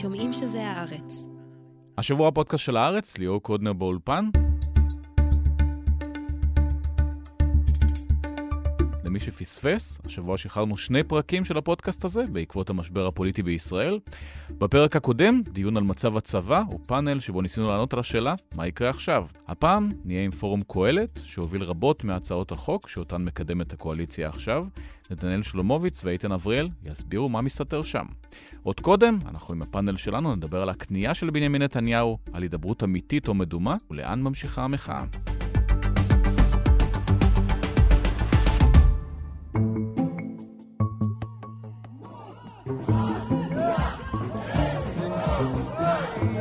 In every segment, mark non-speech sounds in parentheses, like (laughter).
שומעים שזה הארץ. השבוע הפודקאסט של הארץ, ליאור קודנר באולפן. למי שפספס, השבוע שחררנו שני פרקים של הפודקאסט הזה בעקבות המשבר הפוליטי בישראל. בפרק הקודם, דיון על מצב הצבא ופאנל שבו ניסינו לענות על השאלה, מה יקרה עכשיו? הפעם נהיה עם פורום קהלת, שהוביל רבות מהצעות החוק שאותן מקדמת הקואליציה עכשיו. נתנאל שלומוביץ ואיתן אבריאל יסבירו מה מסתתר שם. עוד קודם, אנחנו עם הפאנל שלנו נדבר על הכניעה של בנימין נתניהו, על הידברות אמיתית או מדומה, ולאן ממשיכה המחאה.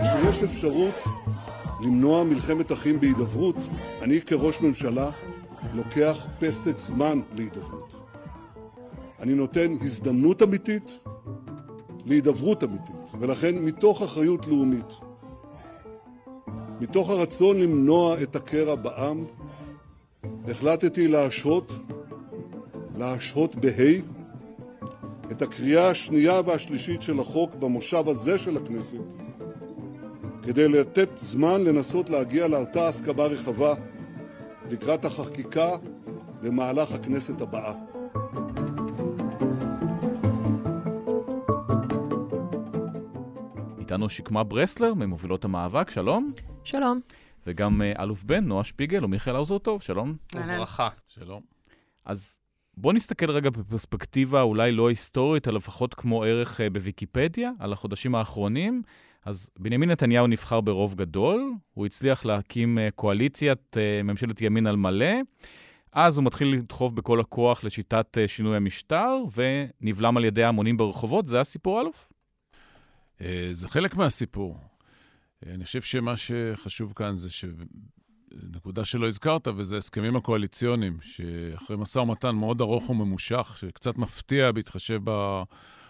כשיש אפשרות למנוע מלחמת אחים בהידברות, אני כראש ממשלה לוקח פסק זמן להידברות. אני נותן הזדמנות אמיתית להידברות אמיתית, ולכן מתוך אחריות לאומית, מתוך הרצון למנוע את הקרע בעם, החלטתי להשהות, להשהות בה' את הקריאה השנייה והשלישית של החוק במושב הזה של הכנסת, כדי לתת זמן לנסות להגיע לאותה הסכמה רחבה לקראת החקיקה במהלך הכנסת הבאה. איתנו שקמה ברסלר ממובילות המאבק, שלום. שלום. וגם אה, אלוף בן, נועה שפיגל ומיכאל האוזר טוב, שלום. וברכה. שלום. אז בואו נסתכל רגע בפרספקטיבה אולי לא היסטורית, אלא לפחות כמו ערך אה, בוויקיפדיה, על החודשים האחרונים. אז בנימין נתניהו נבחר ברוב גדול, הוא הצליח להקים אה, קואליציית ממשלת ימין על מלא. אז הוא מתחיל לדחוף בכל הכוח לשיטת שינוי המשטר, ונבלם על ידי ההמונים ברחובות. זה הסיפור, אלוף? זה חלק מהסיפור. אני חושב שמה שחשוב כאן זה ש... נקודה שלא הזכרת, וזה ההסכמים הקואליציוניים, שאחרי משא ומתן מאוד ארוך וממושך, שקצת מפתיע בהתחשב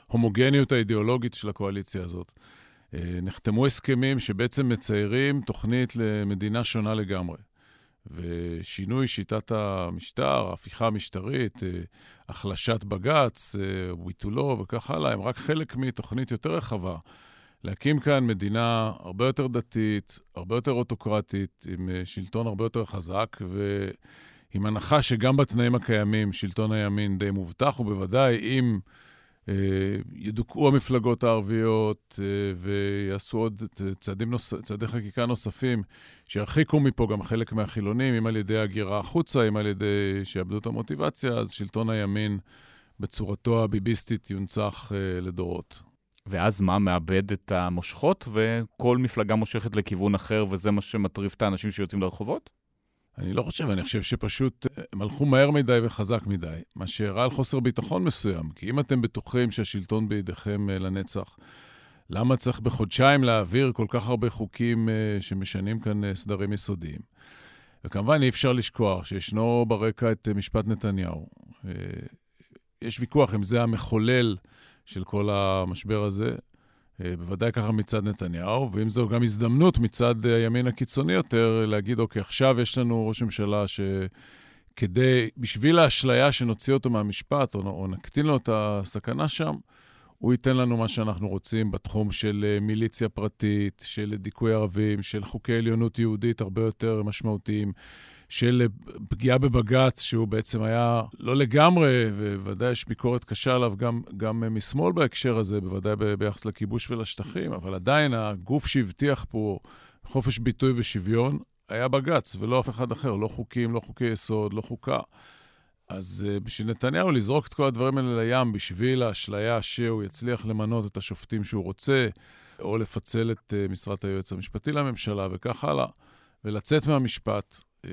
בהומוגניות האידיאולוגית של הקואליציה הזאת, נחתמו הסכמים שבעצם מציירים תוכנית למדינה שונה לגמרי. ושינוי שיטת המשטר, ההפיכה המשטרית, החלשת בג"ץ, ביטולו וכך הלאה, הם רק חלק מתוכנית יותר רחבה. להקים כאן מדינה הרבה יותר דתית, הרבה יותר אוטוקרטית, עם שלטון הרבה יותר חזק, ועם הנחה שגם בתנאים הקיימים שלטון הימין די מובטח, ובוודאי אם אה, ידוכאו המפלגות הערביות אה, ויעשו עוד צעדים נוס... צעדי חקיקה נוספים, שירחיקו מפה גם חלק מהחילונים, אם על ידי הגירה החוצה, אם על ידי שיאבדו את המוטיבציה, אז שלטון הימין בצורתו הביביסטית יונצח אה, לדורות. ואז מה, מאבד את המושכות, וכל מפלגה מושכת לכיוון אחר, וזה מה שמטריף את האנשים שיוצאים לרחובות? אני לא חושב, אני חושב שפשוט הם הלכו מהר מדי וחזק מדי, מה שהראה על חוסר ביטחון מסוים. כי אם אתם בטוחים שהשלטון בידיכם לנצח, למה צריך בחודשיים להעביר כל כך הרבה חוקים שמשנים כאן סדרים יסודיים? וכמובן, אי אפשר לשכוח שישנו ברקע את משפט נתניהו. יש ויכוח אם זה המחולל של כל המשבר הזה, בוודאי ככה מצד נתניהו, ואם זו גם הזדמנות מצד הימין הקיצוני יותר, להגיד, אוקיי, עכשיו יש לנו ראש ממשלה שכדי, בשביל האשליה שנוציא אותו מהמשפט, או, או נקטין לו את הסכנה שם, הוא ייתן לנו מה שאנחנו רוצים בתחום של מיליציה פרטית, של דיכוי ערבים, של חוקי עליונות יהודית הרבה יותר משמעותיים. של פגיעה בבג"ץ, שהוא בעצם היה לא לגמרי, ובוודאי יש ביקורת קשה עליו גם, גם משמאל בהקשר הזה, בוודאי ביחס לכיבוש ולשטחים, אבל עדיין הגוף שהבטיח פה חופש ביטוי ושוויון היה בג"ץ, ולא אף אחד אחר, לא חוקים, לא חוקי יסוד, לא חוקה. אז בשביל נתניהו לזרוק את כל הדברים האלה לים בשביל האשליה שהוא יצליח למנות את השופטים שהוא רוצה, או לפצל את משרת היועץ המשפטי לממשלה וכך הלאה, ולצאת מהמשפט, אה,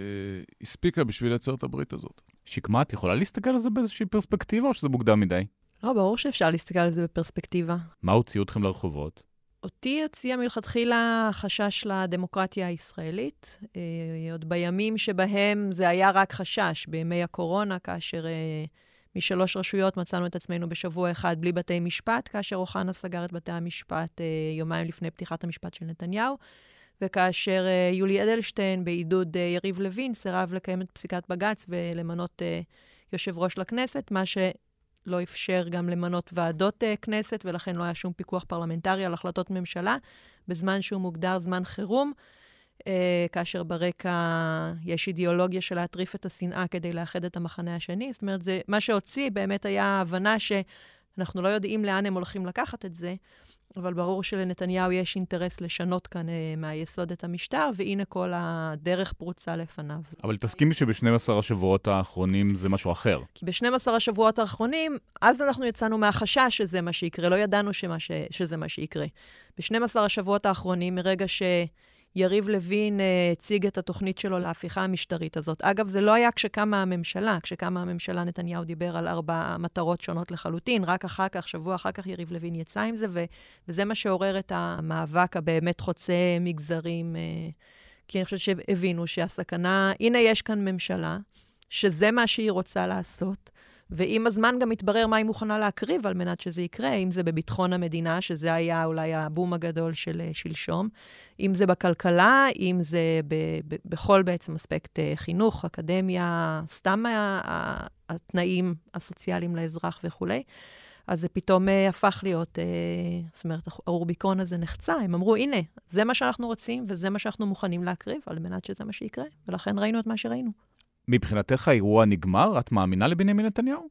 הספיקה בשביל לייצר את הברית הזאת. שקמה, את יכולה להסתכל על זה באיזושהי פרספקטיבה, או שזה מוקדם מדי? לא, ברור שאפשר להסתכל על זה בפרספקטיבה. מה הוציאו אתכם לרחובות? אותי הציע מלכתחילה חשש לדמוקרטיה הישראלית. אה, עוד בימים שבהם זה היה רק חשש, בימי הקורונה, כאשר אה, משלוש רשויות מצאנו את עצמנו בשבוע אחד בלי בתי משפט, כאשר אוחנה סגר את בתי המשפט אה, יומיים לפני פתיחת המשפט של נתניהו. וכאשר אה, יולי אדלשטיין, בעידוד אה, יריב לוין, סירב לקיים את פסיקת בג"ץ ולמנות אה, יושב ראש לכנסת, מה שלא אפשר גם למנות ועדות כנסת, ולכן לא היה שום פיקוח פרלמנטרי על החלטות ממשלה, בזמן שהוא מוגדר זמן חירום, כאשר ברקע יש אידיאולוגיה של להטריף את השנאה כדי לאחד את המחנה השני. זאת אומרת, זה, מה שהוציא באמת היה ההבנה שאנחנו לא יודעים לאן הם הולכים לקחת את זה, אבל ברור שלנתניהו יש אינטרס לשנות כאן אה, מהיסוד את המשטר, והנה כל הדרך פרוצה לפניו. אבל תסכימי שב-12 השבועות האחרונים זה משהו אחר. כי ב-12 השבועות האחרונים, אז אנחנו יצאנו מהחשש שזה מה שיקרה, לא ידענו שמה ש... שזה מה שיקרה. ב-12 השבועות האחרונים, מרגע ש... יריב לוין uh, הציג את התוכנית שלו להפיכה המשטרית הזאת. אגב, זה לא היה כשקמה הממשלה. כשקמה הממשלה, נתניהו דיבר על ארבע מטרות שונות לחלוטין. רק אחר כך, שבוע אחר כך, יריב לוין יצא עם זה, ו- וזה מה שעורר את המאבק הבאמת חוצה מגזרים. Uh, כי אני חושבת שהבינו שהסכנה, הנה יש כאן ממשלה, שזה מה שהיא רוצה לעשות. ועם הזמן גם מתברר מה היא מוכנה להקריב על מנת שזה יקרה, אם זה בביטחון המדינה, שזה היה אולי הבום הגדול של אה, שלשום, אם זה בכלכלה, אם זה ב- ב- בכל בעצם אספקט אה, חינוך, אקדמיה, סתם התנאים הסוציאליים לאזרח וכולי. אז זה פתאום uh, הפך להיות, זאת אומרת, האורביקון הזה נחצה. הם אמרו, הנה, זה מה שאנחנו רוצים וזה מה שאנחנו מוכנים להקריב על מנת שזה מה שיקרה. ולכן ראינו את מה שראינו. מבחינתך האירוע נגמר? את מאמינה לבנימין נתניהו?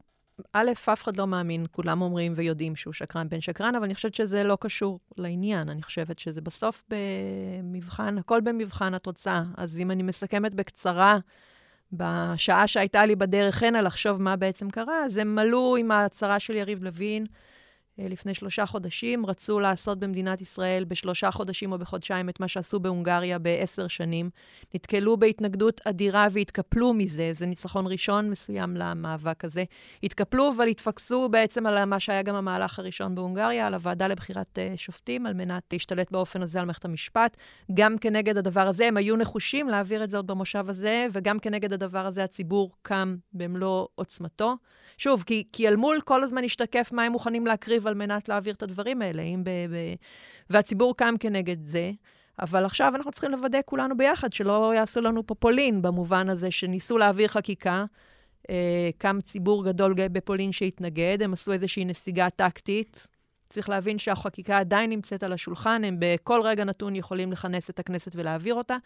א', אף אחד לא מאמין, כולם אומרים ויודעים שהוא שקרן בן שקרן, אבל אני חושבת שזה לא קשור לעניין. אני חושבת שזה בסוף במבחן, הכל במבחן התוצאה. אז אם אני מסכמת בקצרה, בשעה שהייתה לי בדרך הנה לחשוב מה בעצם קרה, אז הם מלאו עם ההצהרה של יריב לוין, לפני שלושה חודשים, רצו לעשות במדינת ישראל בשלושה חודשים או בחודשיים את מה שעשו בהונגריה בעשר שנים. נתקלו בהתנגדות אדירה והתקפלו מזה, זה ניצחון ראשון מסוים למאבק הזה. התקפלו, אבל התפקסו בעצם על מה שהיה גם המהלך הראשון בהונגריה, על הוועדה לבחירת uh, שופטים, על מנת להשתלט באופן הזה על מערכת המשפט. גם כנגד הדבר הזה, הם היו נחושים להעביר את זה עוד במושב הזה, וגם כנגד הדבר הזה הציבור קם במלוא עוצמתו. שוב, כי, כי אל מול כל הזמן השתקף מה הם מוכנים להקריב על מנת להעביר את הדברים האלה, ב, ב, והציבור קם כנגד זה. אבל עכשיו אנחנו צריכים לוודא כולנו ביחד שלא יעשו לנו פופולין, במובן הזה שניסו להעביר חקיקה. אה, קם ציבור גדול בפולין שהתנגד, הם עשו איזושהי נסיגה טקטית. צריך להבין שהחקיקה עדיין נמצאת על השולחן, הם בכל רגע נתון יכולים לכנס את הכנסת ולהעביר אותה.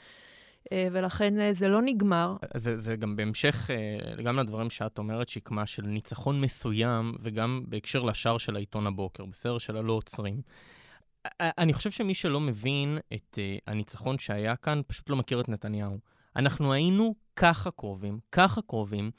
אה, ולכן אה, זה לא נגמר. זה, זה גם בהמשך, אה, גם לדברים שאת אומרת, שקמה של ניצחון מסוים, וגם בהקשר לשער של העיתון הבוקר, בסדר של הלא עוצרים. אני חושב שמי שלא מבין את הניצחון שהיה כאן, פשוט לא מכיר את נתניהו. אנחנו היינו ככה קרובים, ככה קרובים,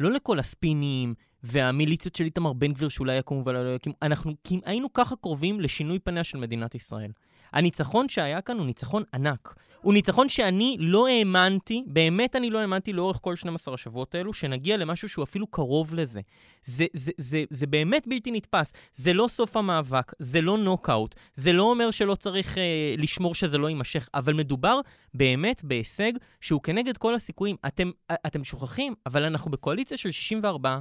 לא לכל הספינים והמיליציות של איתמר בן גביר שאולי יקומו ולא יקומו, אנחנו היינו ככה קרובים לשינוי פניה של מדינת ישראל. הניצחון שהיה כאן הוא ניצחון ענק. הוא ניצחון שאני לא האמנתי, באמת אני לא האמנתי לאורך כל 12 השבועות האלו, שנגיע למשהו שהוא אפילו קרוב לזה. זה, זה, זה, זה באמת בלתי נתפס. זה לא סוף המאבק, זה לא נוקאוט, זה לא אומר שלא צריך אה, לשמור שזה לא יימשך, אבל מדובר באמת בהישג שהוא כנגד כל הסיכויים. אתם, אתם שוכחים, אבל אנחנו בקואליציה של 64,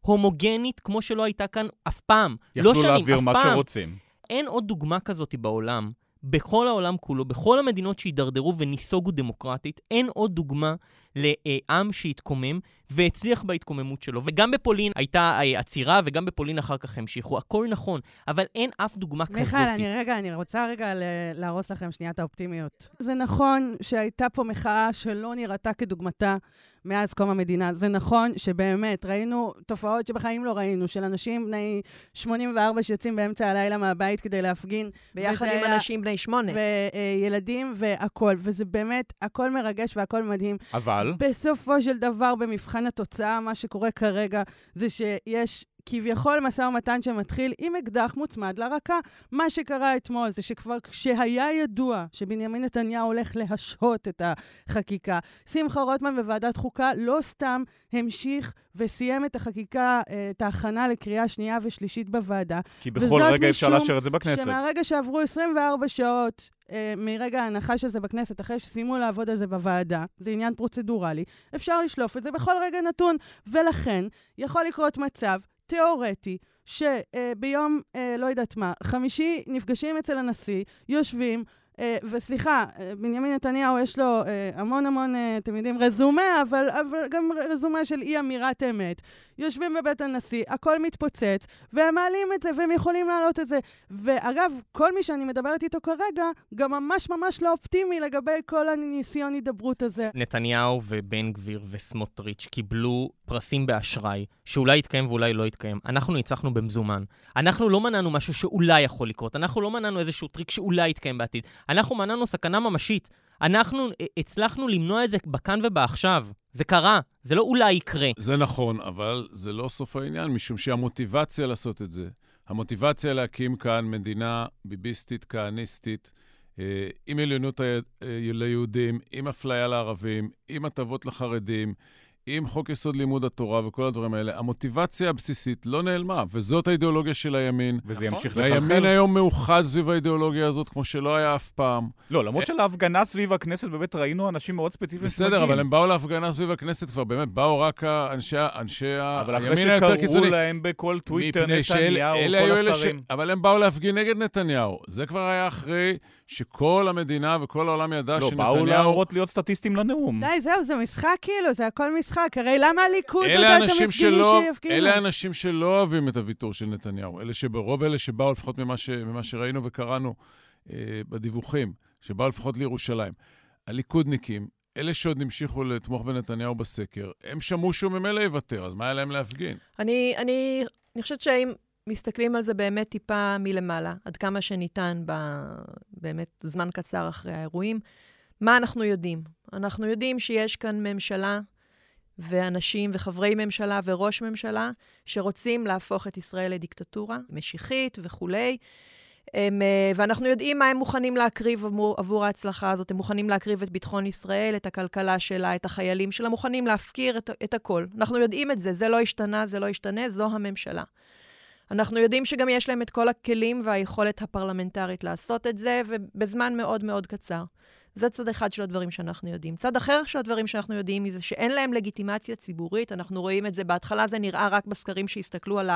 הומוגנית כמו שלא הייתה כאן אף פעם. לא שנים, אף פעם. יכלו להעביר מה שרוצים. אין עוד דוגמה כזאת בעולם בכל העולם כולו, בכל המדינות שהידרדרו וניסוגו דמוקרטית, אין עוד דוגמה לעם שהתקומם והצליח בהתקוממות שלו. וגם בפולין הייתה אה, עצירה, וגם בפולין אחר כך המשיכו. הכל נכון, אבל אין אף דוגמה כזאת. מיכל, אני רגע, אני רוצה רגע להרוס לכם שנייה את האופטימיות. זה נכון שהייתה פה מחאה שלא נראתה כדוגמתה מאז קום המדינה. זה נכון שבאמת ראינו תופעות שבחיים לא ראינו, של אנשים בני 84 שיוצאים באמצע הלילה מהבית כדי להפגין. ביחד עם היה... אנשים בני שמונה. וילדים והכול. וזה באמת, הכל מרגש והכל מדהים. אבל? בסופו של דבר, במבחן התוצאה, מה שקורה כרגע זה שיש כביכול משא ומתן שמתחיל עם אקדח מוצמד לרקה. מה שקרה אתמול זה שכבר כשהיה ידוע שבנימין נתניהו הולך להשהות את החקיקה, שמחה רוטמן בוועדת חוקה לא סתם המשיך וסיים את החקיקה, אה, את ההכנה לקריאה שנייה ושלישית בוועדה. כי בכל רגע אפשר לאשר את זה בכנסת. שמהרגע שעברו 24 שעות אה, מרגע ההנחה של זה בכנסת, אחרי שסיימו לעבוד על זה בוועדה, זה עניין פרוצדורלי, אפשר לשלוף את זה בכל רגע נתון. ולכן, יכול לקרות מצב תיאורטי, שביום, אה, לא יודעת מה, חמישי נפגשים אצל הנשיא, יושבים, וסליחה, אה, בנימין נתניהו יש לו אה, המון המון, אה, אתם יודעים, רזומה, אבל, אבל גם רזומה של אי-אמירת אמת. יושבים בבית הנשיא, הכל מתפוצץ, והם מעלים את זה, והם יכולים להעלות את זה. ואגב, כל מי שאני מדברת איתו כרגע, גם ממש ממש לא אופטימי לגבי כל הניסיון הידברות הזה. נתניהו ובן גביר וסמוטריץ' קיבלו פרסים באשראי, שאולי יתקיים ואולי לא יתקיים. אנחנו ניצחנו במזומן. אנחנו לא מנענו משהו שאולי יכול לקרות, אנחנו לא מנענו איזשהו טריק שאולי יתקיים בעתיד. אנחנו מנענו סכנה ממשית. אנחנו אה, הצלחנו למנוע את זה בכאן ובעכשיו. זה קרה, זה לא אולי יקרה. זה נכון, אבל זה לא סוף העניין, משום שהמוטיבציה לעשות את זה, המוטיבציה להקים כאן מדינה ביביסטית, כהניסטית, אה, עם עליונות אה, ליהודים, עם אפליה לערבים, עם הטבות לחרדים, עם חוק יסוד לימוד התורה וכל הדברים האלה, המוטיבציה הבסיסית לא נעלמה, וזאת האידיאולוגיה של הימין. וזה נכון. ימשיך והימין לחלחל. היום מאוחד סביב האידיאולוגיה הזאת, כמו שלא היה אף פעם. לא, למרות שלהפגנה סביב הכנסת באמת ראינו אנשים מאוד ספציפיים בסדר, אבל הם באו להפגנה סביב הכנסת כבר, באמת, באו רק אנשי אבל אחרי הימין היותר שקראו קיצוני. להם בכל טוויטר נתניהו, כל השרים. אבל הם באו להפגין נגד נתניהו. זה כבר היה אחרי שכל המדינה וכל העולם ידע לא, שנתניהו... באו להראות להיות סטטיסטים לנאום. די, זהו, זה משחק כאילו, זה הכל משחק. הרי למה הליכוד אלה יודע את המפגינים שלא, שיפגינו? אלה האנשים שלא אוהבים את הוויתור של נתניהו. אלה שברוב אלה שבאו, לפחות ממה, ש, ממה שראינו וקראנו אה, בדיווחים, שבאו לפחות לירושלים. הליכודניקים, אלה שעוד המשיכו לתמוך בנתניהו בסקר, הם שמעו שהוא ממילא יוותר, אז מה היה להם להפגין? אני, אני, אני חושבת שאם מסתכלים על זה באמת טיפה מלמעלה, עד כמה שניתן ב, באמת זמן קצר אחרי האירועים, מה אנחנו יודעים? אנחנו יודעים שיש כאן ממשלה ואנשים וחברי ממשלה וראש ממשלה שרוצים להפוך את ישראל לדיקטטורה משיחית וכולי. הם, אה, ואנחנו יודעים מה הם מוכנים להקריב עבור, עבור ההצלחה הזאת. הם מוכנים להקריב את ביטחון ישראל, את הכלכלה שלה, את החיילים שלה, מוכנים להפקיר את, את הכל. אנחנו יודעים את זה, זה לא השתנה, זה לא ישתנה, זו הממשלה. אנחנו יודעים שגם יש להם את כל הכלים והיכולת הפרלמנטרית לעשות את זה, ובזמן מאוד מאוד קצר. זה צד אחד של הדברים שאנחנו יודעים. צד אחר של הדברים שאנחנו יודעים זה שאין להם לגיטימציה ציבורית. אנחנו רואים את זה, בהתחלה זה נראה רק בסקרים שהסתכלו על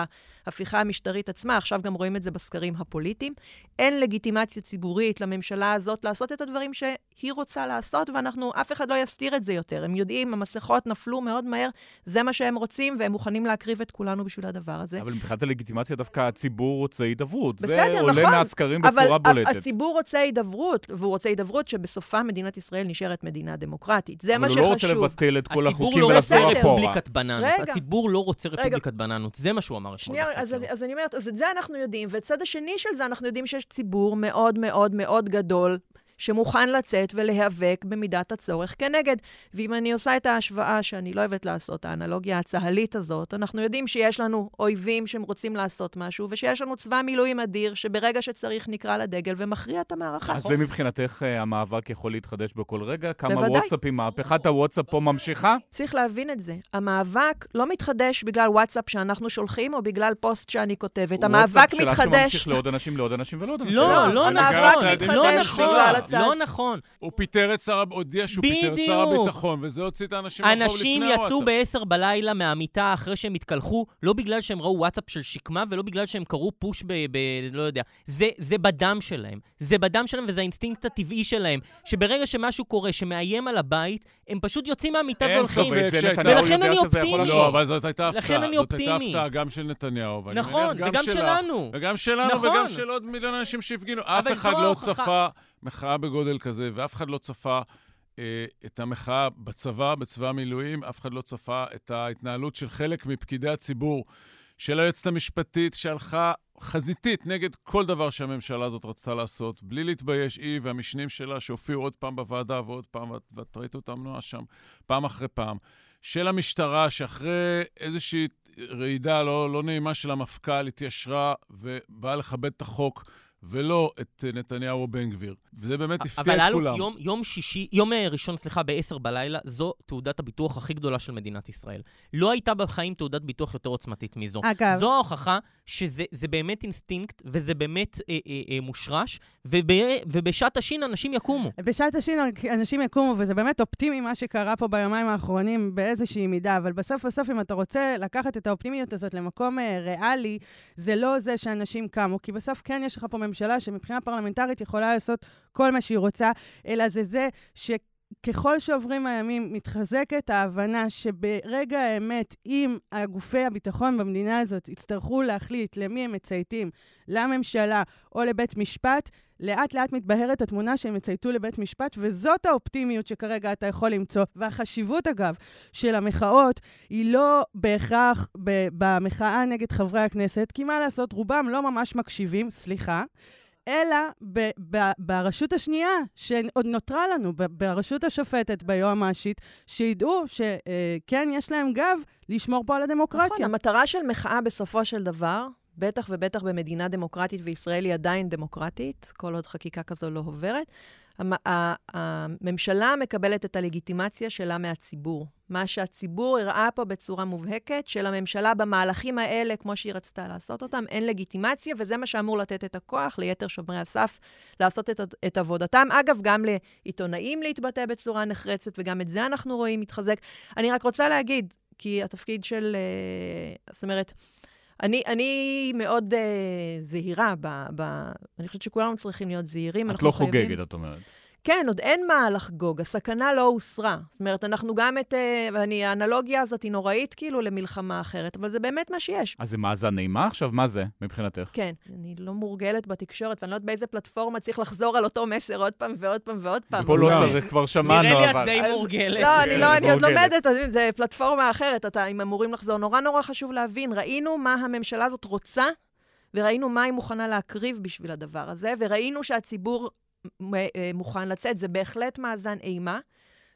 ההפיכה המשטרית עצמה, עכשיו גם רואים את זה בסקרים הפוליטיים. אין לגיטימציה ציבורית לממשלה הזאת לעשות את הדברים שהיא רוצה לעשות, ואנחנו, אף אחד לא יסתיר את זה יותר. הם יודעים, המסכות נפלו מאוד מהר, זה מה שהם רוצים, והם מוכנים להקריב את כולנו בשביל הדבר הזה. אבל מבחינת הלגיטימציה דווקא הציבור רוצה הידברות. זה בסדר, עולה נכון. מהסקרים בצורה בולטת. הציבור רוצה הידברות, והוא רוצה הידברות שבסופה מדינת ישראל נשארת מדינה דמוקרטית. זה מה אבל שחשוב. הוא לא רוצה לבטל את כל הציבור החוקים לא רוצה ולחזור. אחורה. רפובליקת בננות. רגע. הציבור לא רוצה. רפובליקת בננות. זה מה שהוא אמר אתמול שנייה, אז, בסקר. אני- אז אני אומרת, אז את זה אנחנו יודעים, והצד השני של זה, אנחנו יודעים שיש ציבור מאוד מאוד מאוד גדול, שמוכן לצאת ולהיאבק במידת הצורך כנגד. ואם אני עושה את ההשוואה שאני לא אוהבת לעשות, האנלוגיה הצהלית הזאת, אנחנו יודעים שיש לנו אויבים שהם רוצים לעשות משהו, ושיש לנו צבא מילואים אדיר, שברגע שצריך נקרא לדגל ומכריע את המערכה. אז זה מבחינתך אה, המאבק יכול להתחדש בכל רגע? כמה בוודאי. וואטסאפים, מהפכת הוואטסאפ פה ממשיכה? צריך להבין את זה. המאבק לא מתחדש בגלל וואטסאפ שאנחנו שולחים, או בגלל פוסט שאני כותבת. המאבק וואטסאפ שלה מתחדש... שממשיך לעוד אנשים, לעוד אנשים ולעוד אנשים. לא, לא, לא המאבק נכון, מתחדש לא בגלל הצד. לא נכון. הוא פיטר את שר, הודיע שהוא פיטר את שר. הביטחון, וזה הוציא את האנשים אנשים לפני יצאו הוואטסאפ. ב-10 בלילה מהמיטה אחרי שהם התקלחו, לא בגלל שהם ראו וואטסאפ של שקמה ולא בגלל שהם קראו פוש ב... ב לא יודע. זה, זה בדם שלהם. זה בדם שלהם וזה האינסטינקט הטבעי שלהם. שברגע שמשהו קורה שמאיים על הבית, הם פשוט יוצאים מהמיטה והולכים. ולכן אני אופטימי. לא, אבל זאת הייתה הפתעה. לכן אני זאת הייתה אופטימי. הפתעה גם של נתניהו, נכון, וגם שלנו. וגם שלנו, נכון. וגם של עוד מיליון אנשים שהפגינו. אף אחד לא ההוכחה. צפה מחאה בגודל כזה, ואף אחד לא צפה אה, את המחאה בצבא, בצבא המילואים, אף אחד לא צפה את ההתנהלות של חלק מפקידי הציבור, של היועצת המשפטית שהלכה חזיתית נגד כל דבר שהממשלה הזאת רצתה לעשות, בלי להתבייש, היא והמשנים שלה שהופיעו עוד פעם בוועדה ועוד פעם, ואת- ראית אותם נועה שם, פעם אחרי פעם. של המשטרה, שאחרי איזושהי רעידה לא, לא נעימה של המפכ"ל, התיישרה ובאה לכבד את החוק, ולא את אה, נתניהו או בן גביר. וזה באמת הפתיע אבל את אלוף, כולם. יום, יום שישי, יום אה, ראשון, סליחה, ב-10 בלילה, זו תעודת הביטוח הכי גדולה של מדינת ישראל. לא הייתה בחיים תעודת ביטוח יותר עוצמתית מזו. אגב. זו ההוכחה שזה זה באמת אינסטינקט, וזה באמת אה, אה, אה, מושרש, וב, ובשעת השין אנשים יקומו. בשעת השין אנשים יקומו, וזה באמת אופטימי מה שקרה פה ביומיים האחרונים באיזושהי מידה, אבל בסוף בסוף, אם אתה רוצה לקחת את האופטימיות הזאת למקום אה, ריאלי, זה לא זה שאנשים קמו, כי בסוף כן יש לך פה ממשלה שמבחינה פרלמנטרית יכולה לעשות כל מה שהיא רוצה, אלא זה זה ש... ככל שעוברים הימים, מתחזקת ההבנה שברגע האמת, אם הגופי הביטחון במדינה הזאת יצטרכו להחליט למי הם מצייתים, לממשלה או לבית משפט, לאט לאט מתבהרת התמונה שהם יצייתו לבית משפט, וזאת האופטימיות שכרגע אתה יכול למצוא. והחשיבות, אגב, של המחאות היא לא בהכרח במחאה נגד חברי הכנסת, כי מה לעשות, רובם לא ממש מקשיבים, סליחה. אלא ב- ב- ברשות השנייה, שעוד נותרה לנו, ב- ברשות השופטת, ביועמ"שית, שידעו שכן, יש להם גב לשמור פה על הדמוקרטיה. נכון, המטרה של מחאה בסופו של דבר, בטח ובטח במדינה דמוקרטית, וישראל היא עדיין דמוקרטית, כל עוד חקיקה כזו לא עוברת, הממשלה מקבלת את הלגיטימציה שלה מהציבור. מה שהציבור הראה פה בצורה מובהקת, שלממשלה במהלכים האלה, כמו שהיא רצתה לעשות אותם, אין לגיטימציה, וזה מה שאמור לתת את הכוח ליתר שומרי הסף לעשות את, את עבודתם. אגב, גם לעיתונאים להתבטא בצורה נחרצת, וגם את זה אנחנו רואים מתחזק. אני רק רוצה להגיד, כי התפקיד של... אה, זאת אומרת, אני, אני מאוד uh, זהירה, ב, ב, אני חושבת שכולנו צריכים להיות זהירים. את לא חייבים... חוגגת, את אומרת. כן, עוד אין מה לחגוג, הסכנה לא הוסרה. זאת אומרת, אנחנו גם את... אה, ואני, האנלוגיה הזאת היא נוראית כאילו למלחמה אחרת, אבל זה באמת מה שיש. אז זה מאזן נעימה עכשיו? מה זה, מבחינתך? כן, אני לא מורגלת בתקשורת, ואני לא יודעת באיזה פלטפורמה צריך לחזור על אותו מסר עוד פעם ועוד פעם ועוד פעם. פה לא צריך, כבר שמענו, אבל... נראה לי את די מורגלת. לא, אני לא, אני עוד לומדת, זה פלטפורמה אחרת, אתה, אם אמורים לחזור. נורא נורא חשוב להבין, ראינו מה הממשלה הזאת רוצה, וראינו מה היא מוכנה להקריב בשביל הדבר הזה, וראינו שהציבור מוכן לצאת. זה בהחלט מאזן אימה.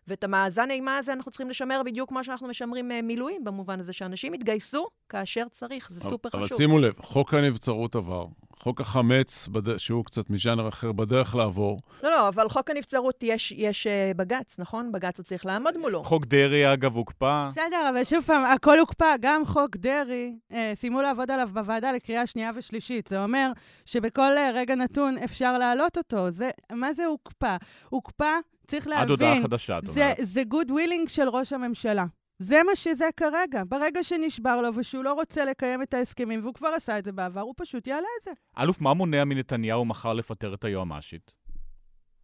ואת המאזן אימה הזה אנחנו צריכים לשמר בדיוק כמו שאנחנו משמרים אה, מילואים, במובן הזה שאנשים יתגייסו כאשר צריך, זה סופר אבל חשוב. אבל שימו לב, חוק הנבצרות עבר, חוק החמץ, בד... שהוא קצת מז'אנר אחר, בדרך לעבור. לא, לא, אבל חוק הנבצרות יש, יש אה, בג"ץ, נכון? בג"ץ הוא צריך לעמוד מולו. חוק דרעי, אגב, הוקפא. בסדר, אבל שוב פעם, הכל הוקפא. גם חוק דרעי, אה, סיימו לעבוד עליו בוועדה לקריאה שנייה ושלישית. זה אומר שבכל אה, רגע נתון אפשר להעלות אותו. זה, מה זה הוקפא? הוקפא, צריך להבין... עד הודעה חדשה, את אומרת. זה good willing של ראש הממשלה. זה מה שזה כרגע. ברגע שנשבר לו ושהוא לא רוצה לקיים את ההסכמים, והוא כבר עשה את זה בעבר, הוא פשוט יעלה את זה. אלוף, מה מונע מנתניהו מחר לפטר את היועמ"שית?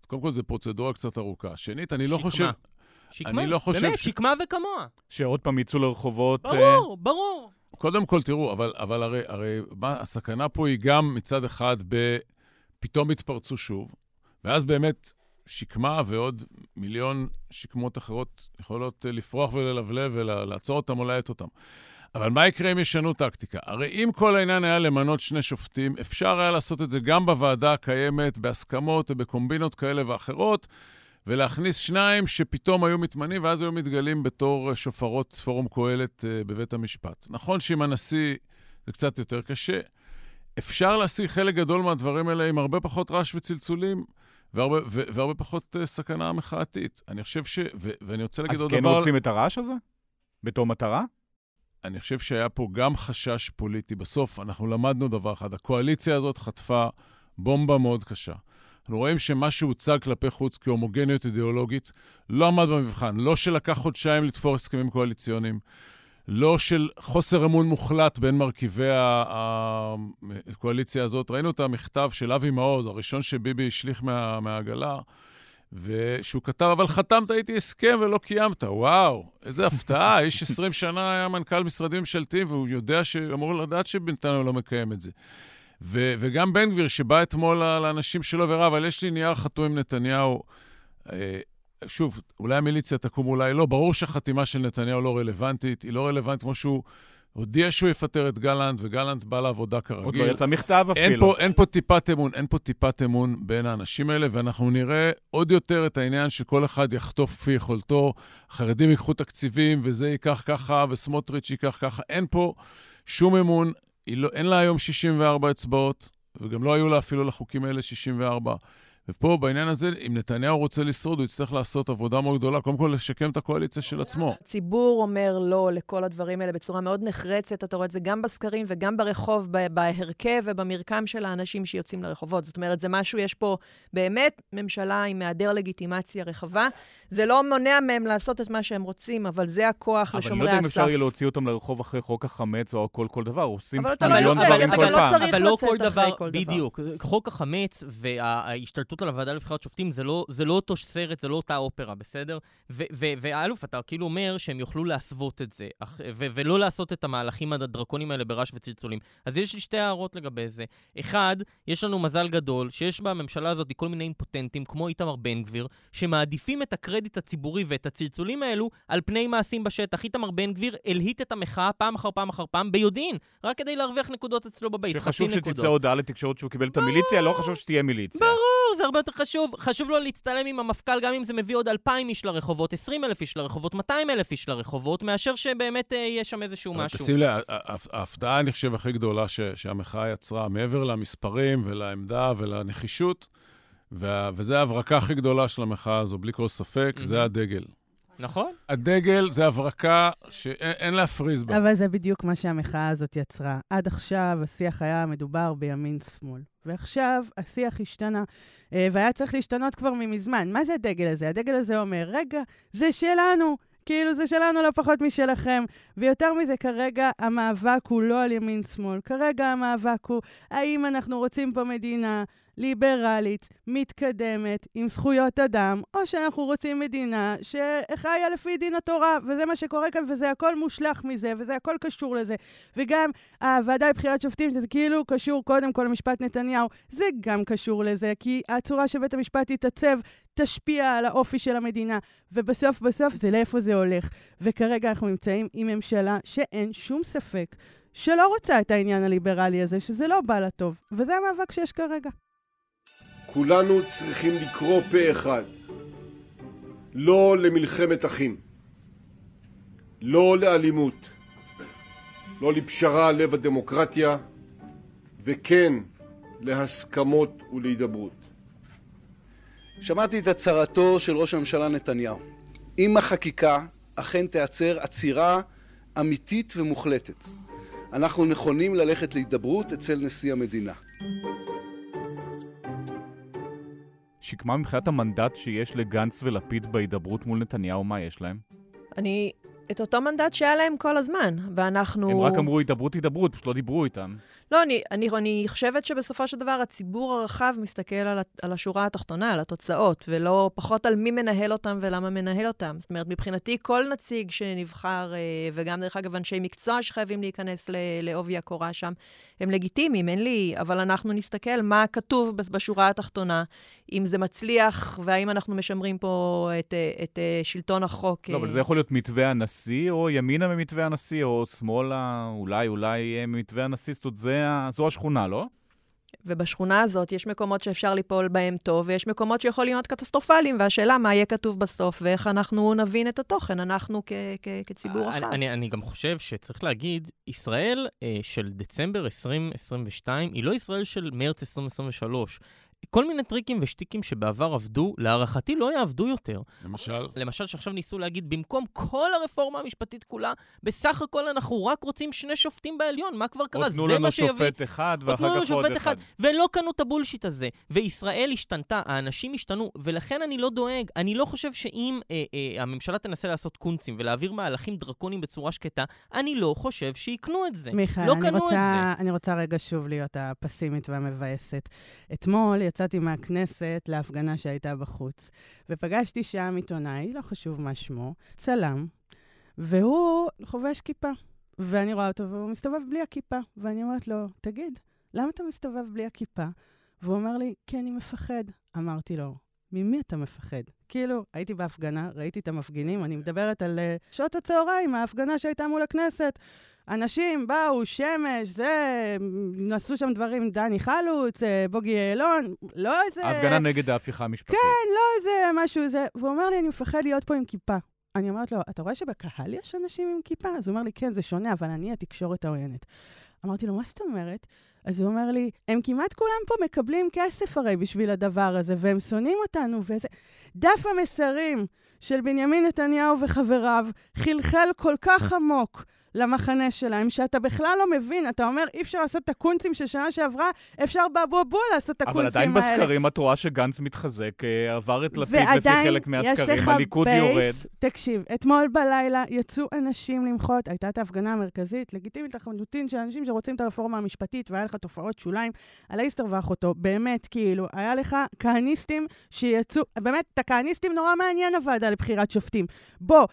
קודם כל, זו פרוצדורה קצת ארוכה. שנית, אני לא חושב... שקמה, אני לא חושב באמת, ש... שקמה וכמוה. שעוד פעם יצאו לרחובות... ברור, uh... ברור. קודם כל, תראו, אבל, אבל הרי, הרי מה, הסכנה פה היא גם מצד אחד ב... פתאום יתפרצו שוב, ואז באמת שקמה ועוד מיליון שקמות אחרות יכולות אה, לפרוח וללבלב ולעצור אותם או להאט אותם. אבל מה יקרה אם ישנו טקטיקה? הרי אם כל העניין היה למנות שני שופטים, אפשר היה לעשות את זה גם בוועדה הקיימת, בהסכמות ובקומבינות כאלה ואחרות, ולהכניס שניים שפתאום היו מתמנים, ואז היו מתגלים בתור שופרות פורום קהלת אה, בבית המשפט. נכון שעם הנשיא זה קצת יותר קשה. אפשר להשיג חלק גדול מהדברים האלה עם הרבה פחות רעש וצלצולים. והרבה, והרבה פחות uh, סכנה מחאתית. אני חושב ש... ו, ואני רוצה להגיד עוד כן דבר... אז כן רוצים את הרעש הזה? בתור מטרה? אני חושב שהיה פה גם חשש פוליטי. בסוף, אנחנו למדנו דבר אחד, הקואליציה הזאת חטפה בומבה מאוד קשה. אנחנו רואים שמה שהוצג כלפי חוץ כהומוגניות אידיאולוגית לא עמד במבחן. לא שלקח חודשיים לתפור הסכמים קואליציוניים, לא של חוסר אמון מוחלט בין מרכיבי הקואליציה הזאת. ראינו את המכתב של אבי מעוז, הראשון שביבי השליך מה, מהעגלה, ושהוא כתב, אבל חתמת איתי הסכם ולא קיימת. וואו, איזה (laughs) הפתעה, איש 20 שנה היה מנכ"ל משרדים ממשלתיים, והוא יודע, ש... אמור לדעת שבינתיים הוא לא מקיים את זה. ו- וגם בן גביר, שבא אתמול לאנשים שלו ורב, אבל יש לי נייר חתום עם נתניהו. שוב, אולי המיליציה תקום, אולי לא. ברור שהחתימה של נתניהו לא רלוונטית. היא לא רלוונטית כמו שהוא הודיע שהוא יפטר את גלנט, וגלנט בא לעבודה כרגיל. עוד לא יצא מכתב אפילו. אין פה, אין פה טיפת אמון, אין פה טיפת אמון בין האנשים האלה, ואנחנו נראה עוד יותר את העניין שכל אחד יחטוף כפי יכולתו, חרדים ייקחו תקציבים, וזה ייקח ככה, וסמוטריץ' ייקח ככה. אין פה שום אמון, לא, אין לה היום 64 אצבעות, וגם לא היו לה אפילו לחוקים האלה 64. ופה, בעניין הזה, אם נתניהו רוצה לשרוד, הוא יצטרך לעשות עבודה מאוד גדולה, קודם כל לשקם את הקואליציה של עצמו. הציבור אומר לא לכל הדברים האלה בצורה מאוד נחרצת, אתה רואה את זה גם בסקרים וגם ברחוב, בהרכב ובמרקם של האנשים שיוצאים לרחובות. זאת אומרת, זה משהו, יש פה באמת ממשלה עם היעדר לגיטימציה רחבה. זה לא מונע מהם לעשות את מה שהם רוצים, אבל זה הכוח לשומרי הסף. אבל אני לא יודע אם אפשר יהיה להוציא אותם לרחוב אחרי חוק החמץ או כל כל דבר, עושים מיליון דברים כל פעם. אבל לא צריך לצאת אחרי כל דבר. בדיוק. חוק החמץ וההשתלטות על הוועדה לבחירת שופטים זה לא, זה לא אותו סרט, זה לא אותה אופרה, בסדר? ואלוף, אתה כאילו אומר שהם יוכלו להסוות את זה, ולא לעשות את המהלכים הדרקונים האלה ברעש וצלצולים. אז יש לי שתי הערות לגבי זה. אחד, יש לנו מזל גדול שיש בממשלה הזאת כל מיני אימפוטנטים, כמו איתמר בן גביר, שמעדיפים את הקרדיט הציבורי ואת הצלצולים האלו על פני מעשים בשטח. איתמר בן גביר הלהיט את המחאה פעם אחר פעם אחר פעם ביודעין, רק כדי להרוויח נקודות אצלו בבית. שחשוב שתצא הודעה לתקשורת שהוא קיבל את המיליציה, לא חשוב שתהיה מיליציה. ברור, זה הרבה יותר חשוב. חשוב לו להצטלם עם המפכ"ל, גם אם זה מביא עוד 2,000 איש לרחובות, 20 אלף איש לרחובות, 200 אלף איש לרחובות, מאשר שבאמת אה, יש שם איזשהו משהו. תשים לב, ההפתעה, אני חושב, הכי גדולה ש, שהמחאה יצרה, מעבר למספרים ולעמדה ולנחישות, וה, וזו ההברקה הכי גדולה של המחאה הזו, בלי כל ספק, זה הדגל. נכון. הדגל זה הברקה שאין להפריז בה. אבל זה בדיוק מה שהמחאה הזאת יצרה. עד עכשיו השיח היה מדובר בימין-שמאל. ועכשיו השיח השתנה, אה, והיה צריך להשתנות כבר ממזמן. מה זה הדגל הזה? הדגל הזה אומר, רגע, זה שלנו. כאילו זה שלנו לא פחות משלכם. ויותר מזה, כרגע המאבק הוא לא על ימין-שמאל. כרגע המאבק הוא האם אנחנו רוצים פה מדינה ליברלית, מתקדמת, עם זכויות אדם, או שאנחנו רוצים מדינה שחיה לפי דין התורה, וזה מה שקורה כאן, וזה הכל מושלך מזה, וזה הכל קשור לזה. וגם הוועדה לבחירת שופטים, שזה כאילו קשור קודם כל למשפט נתניהו, זה גם קשור לזה, כי הצורה שבית המשפט יתעצב תשפיע על האופי של המדינה, ובסוף בסוף זה לאיפה זה הולך. וכרגע אנחנו נמצאים עם ממשלה שאין שום ספק שלא רוצה את העניין הליברלי הזה, שזה לא בא לה טוב, וזה המאבק שיש כרגע. כולנו צריכים לקרוא פה אחד, לא למלחמת אחים, לא לאלימות, לא לפשרה על לב הדמוקרטיה, וכן להסכמות ולהידברות. שמעתי את הצהרתו של ראש הממשלה נתניהו. אם החקיקה אכן תיעצר עצירה אמיתית ומוחלטת, אנחנו נכונים ללכת להידברות אצל נשיא המדינה. שקמה מבחינת המנדט שיש לגנץ ולפיד בהידברות מול נתניהו, מה יש להם? אני... את אותו מנדט שהיה להם כל הזמן, ואנחנו... הם רק אמרו הידברות, הידברות, פשוט לא דיברו איתם. לא, אני, אני, אני חושבת שבסופו של דבר הציבור הרחב מסתכל על, על השורה התחתונה, על התוצאות, ולא פחות על מי מנהל אותם ולמה מנהל אותם. זאת אומרת, מבחינתי כל נציג שנבחר, אה, וגם דרך אגב אנשי מקצוע שחייבים להיכנס לעובי הקורה שם, הם לגיטימיים, אין לי, אבל אנחנו נסתכל מה כתוב בשורה התחתונה, אם זה מצליח, והאם אנחנו משמרים פה את, את, אה, שלטון החוק. לא, אבל זה יכול להיות מתווה הנשיא, או ימינה ממתווה הנשיא, או שמאלה, אולי, אולי ממתווה הנשיא, זאת אומרת, זו השכונה, לא? ובשכונה הזאת יש מקומות שאפשר ליפול בהם טוב, ויש מקומות שיכולים להיות קטסטרופליים, והשאלה מה יהיה כתוב בסוף, ואיך אנחנו נבין את התוכן, אנחנו כ- כ- כציבור רחב. אני, אני גם חושב שצריך להגיד, ישראל אה, של דצמבר 2022 היא לא ישראל של מרץ 2023. כל מיני טריקים ושטיקים שבעבר עבדו, להערכתי לא יעבדו יותר. למשל? למשל שעכשיו ניסו להגיד, במקום כל הרפורמה המשפטית כולה, בסך הכל אנחנו רק רוצים שני שופטים בעליון, מה כבר קרה? זה מה שיביא. או תנו לנו שופט אחד ואחר כך עוד אחד. אחד. ולא קנו את הבולשיט הזה. וישראל השתנתה, האנשים השתנו, ולכן אני לא דואג. אני לא חושב שאם אה, אה, הממשלה תנסה לעשות קונצים ולהעביר מהלכים דרקוניים בצורה שקטה, אני לא חושב שיקנו את זה. מיכאל, לא אני, רוצה, אני רוצה רגע שוב להיות הפסימית והמבאסת. אתמול יצאתי מהכנסת להפגנה שהייתה בחוץ, ופגשתי שם עיתונאי, לא חשוב מה שמו, צלם, והוא חובש כיפה. ואני רואה אותו והוא מסתובב בלי הכיפה. ואני אומרת לו, תגיד, למה אתה מסתובב בלי הכיפה? והוא אומר לי, כי אני מפחד. אמרתי לו, ממי אתה מפחד? כאילו, הייתי בהפגנה, ראיתי את המפגינים, אני מדברת על uh, שעות הצהריים, ההפגנה שהייתה מול הכנסת. אנשים באו, שמש, זה, נעשו שם דברים, דני חלוץ, אה, בוגי יעלון, לא איזה... ההפגנה נגד ההפיכה המשפטית. כן, לא איזה משהו, זה... והוא אומר לי, אני מפחד להיות פה עם כיפה. אני אומרת לו, אתה רואה שבקהל יש אנשים עם כיפה? אז הוא אומר לי, כן, זה שונה, אבל אני התקשורת העוינת. אמרתי לו, מה זאת אומרת? אז הוא אומר לי, הם כמעט כולם פה מקבלים כסף הרי בשביל הדבר הזה, והם שונאים אותנו, וזה... דף המסרים של בנימין נתניהו וחבריו חלחל כל כך עמוק למחנה שלהם, שאתה בכלל לא מבין. אתה אומר, אי אפשר לעשות את הקונצים של שנה שעברה, אפשר באבו לעשות את הקונצים האלה. אבל עדיין בסקרים את רואה שגנץ מתחזק, אה, עבר את לפיד לפי חלק מהסקרים, הליכוד בייס, יורד. תקשיב, אתמול בלילה יצאו אנשים למחות, הייתה את ההפגנה המרכזית, לגיטימית לחלוטין של אנשים שרוצים את הרפורמה המשפטית, והיה לך תופעות שוליים על האיסטר ואחותו. באמת, כאילו, היה לך כהניסטים שיצאו, באמת, את הכהניסטים נורא מעניין הוועדה לבחירת שופטים. בוא,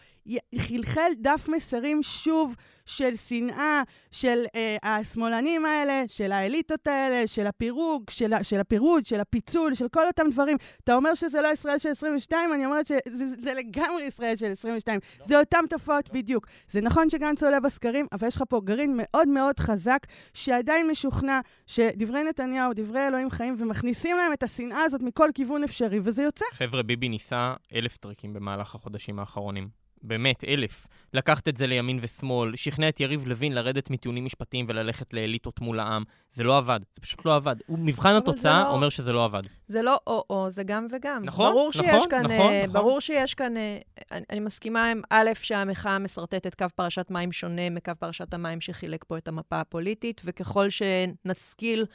חלחל דף מסרים שוב של שנאה, של אה, השמאלנים האלה, של האליטות האלה, של הפירוג, של, של הפירוד, של הפיצול, של כל אותם דברים. אתה אומר שזה לא ישראל של 22, אני אומרת שזה זה לגמרי ישראל של 22. לא. זה אותם תופעות בדיוק. זה נכון שגנץ עולה בסקרים, אבל יש לך פה גרעין מאוד מאוד חזק, שעדיין משוכנע שדברי נתניהו, דברי אלוהים חיים, ומכניסים להם את השנאה הזאת מכל כיוון אפשרי, וזה יוצא. חבר'ה, ביבי ניסה אלף טריקים במהלך החודשים האחרונים. באמת, אלף. לקחת את זה לימין ושמאל, שכנע את יריב לוין לרדת מטיעונים משפטיים וללכת לאליטות מול העם. זה לא עבד, זה פשוט לא עבד. מבחן התוצאה לא... אומר שזה לא עבד. זה לא או-או, זה גם וגם. נכון, ברור נכון, שיש כאן, נכון, uh, נכון. ברור שיש כאן, uh, אני, אני מסכימה עם א', שהמחאה משרטטת קו פרשת מים שונה מקו פרשת המים שחילק פה את המפה הפוליטית, וככל שנשכיל...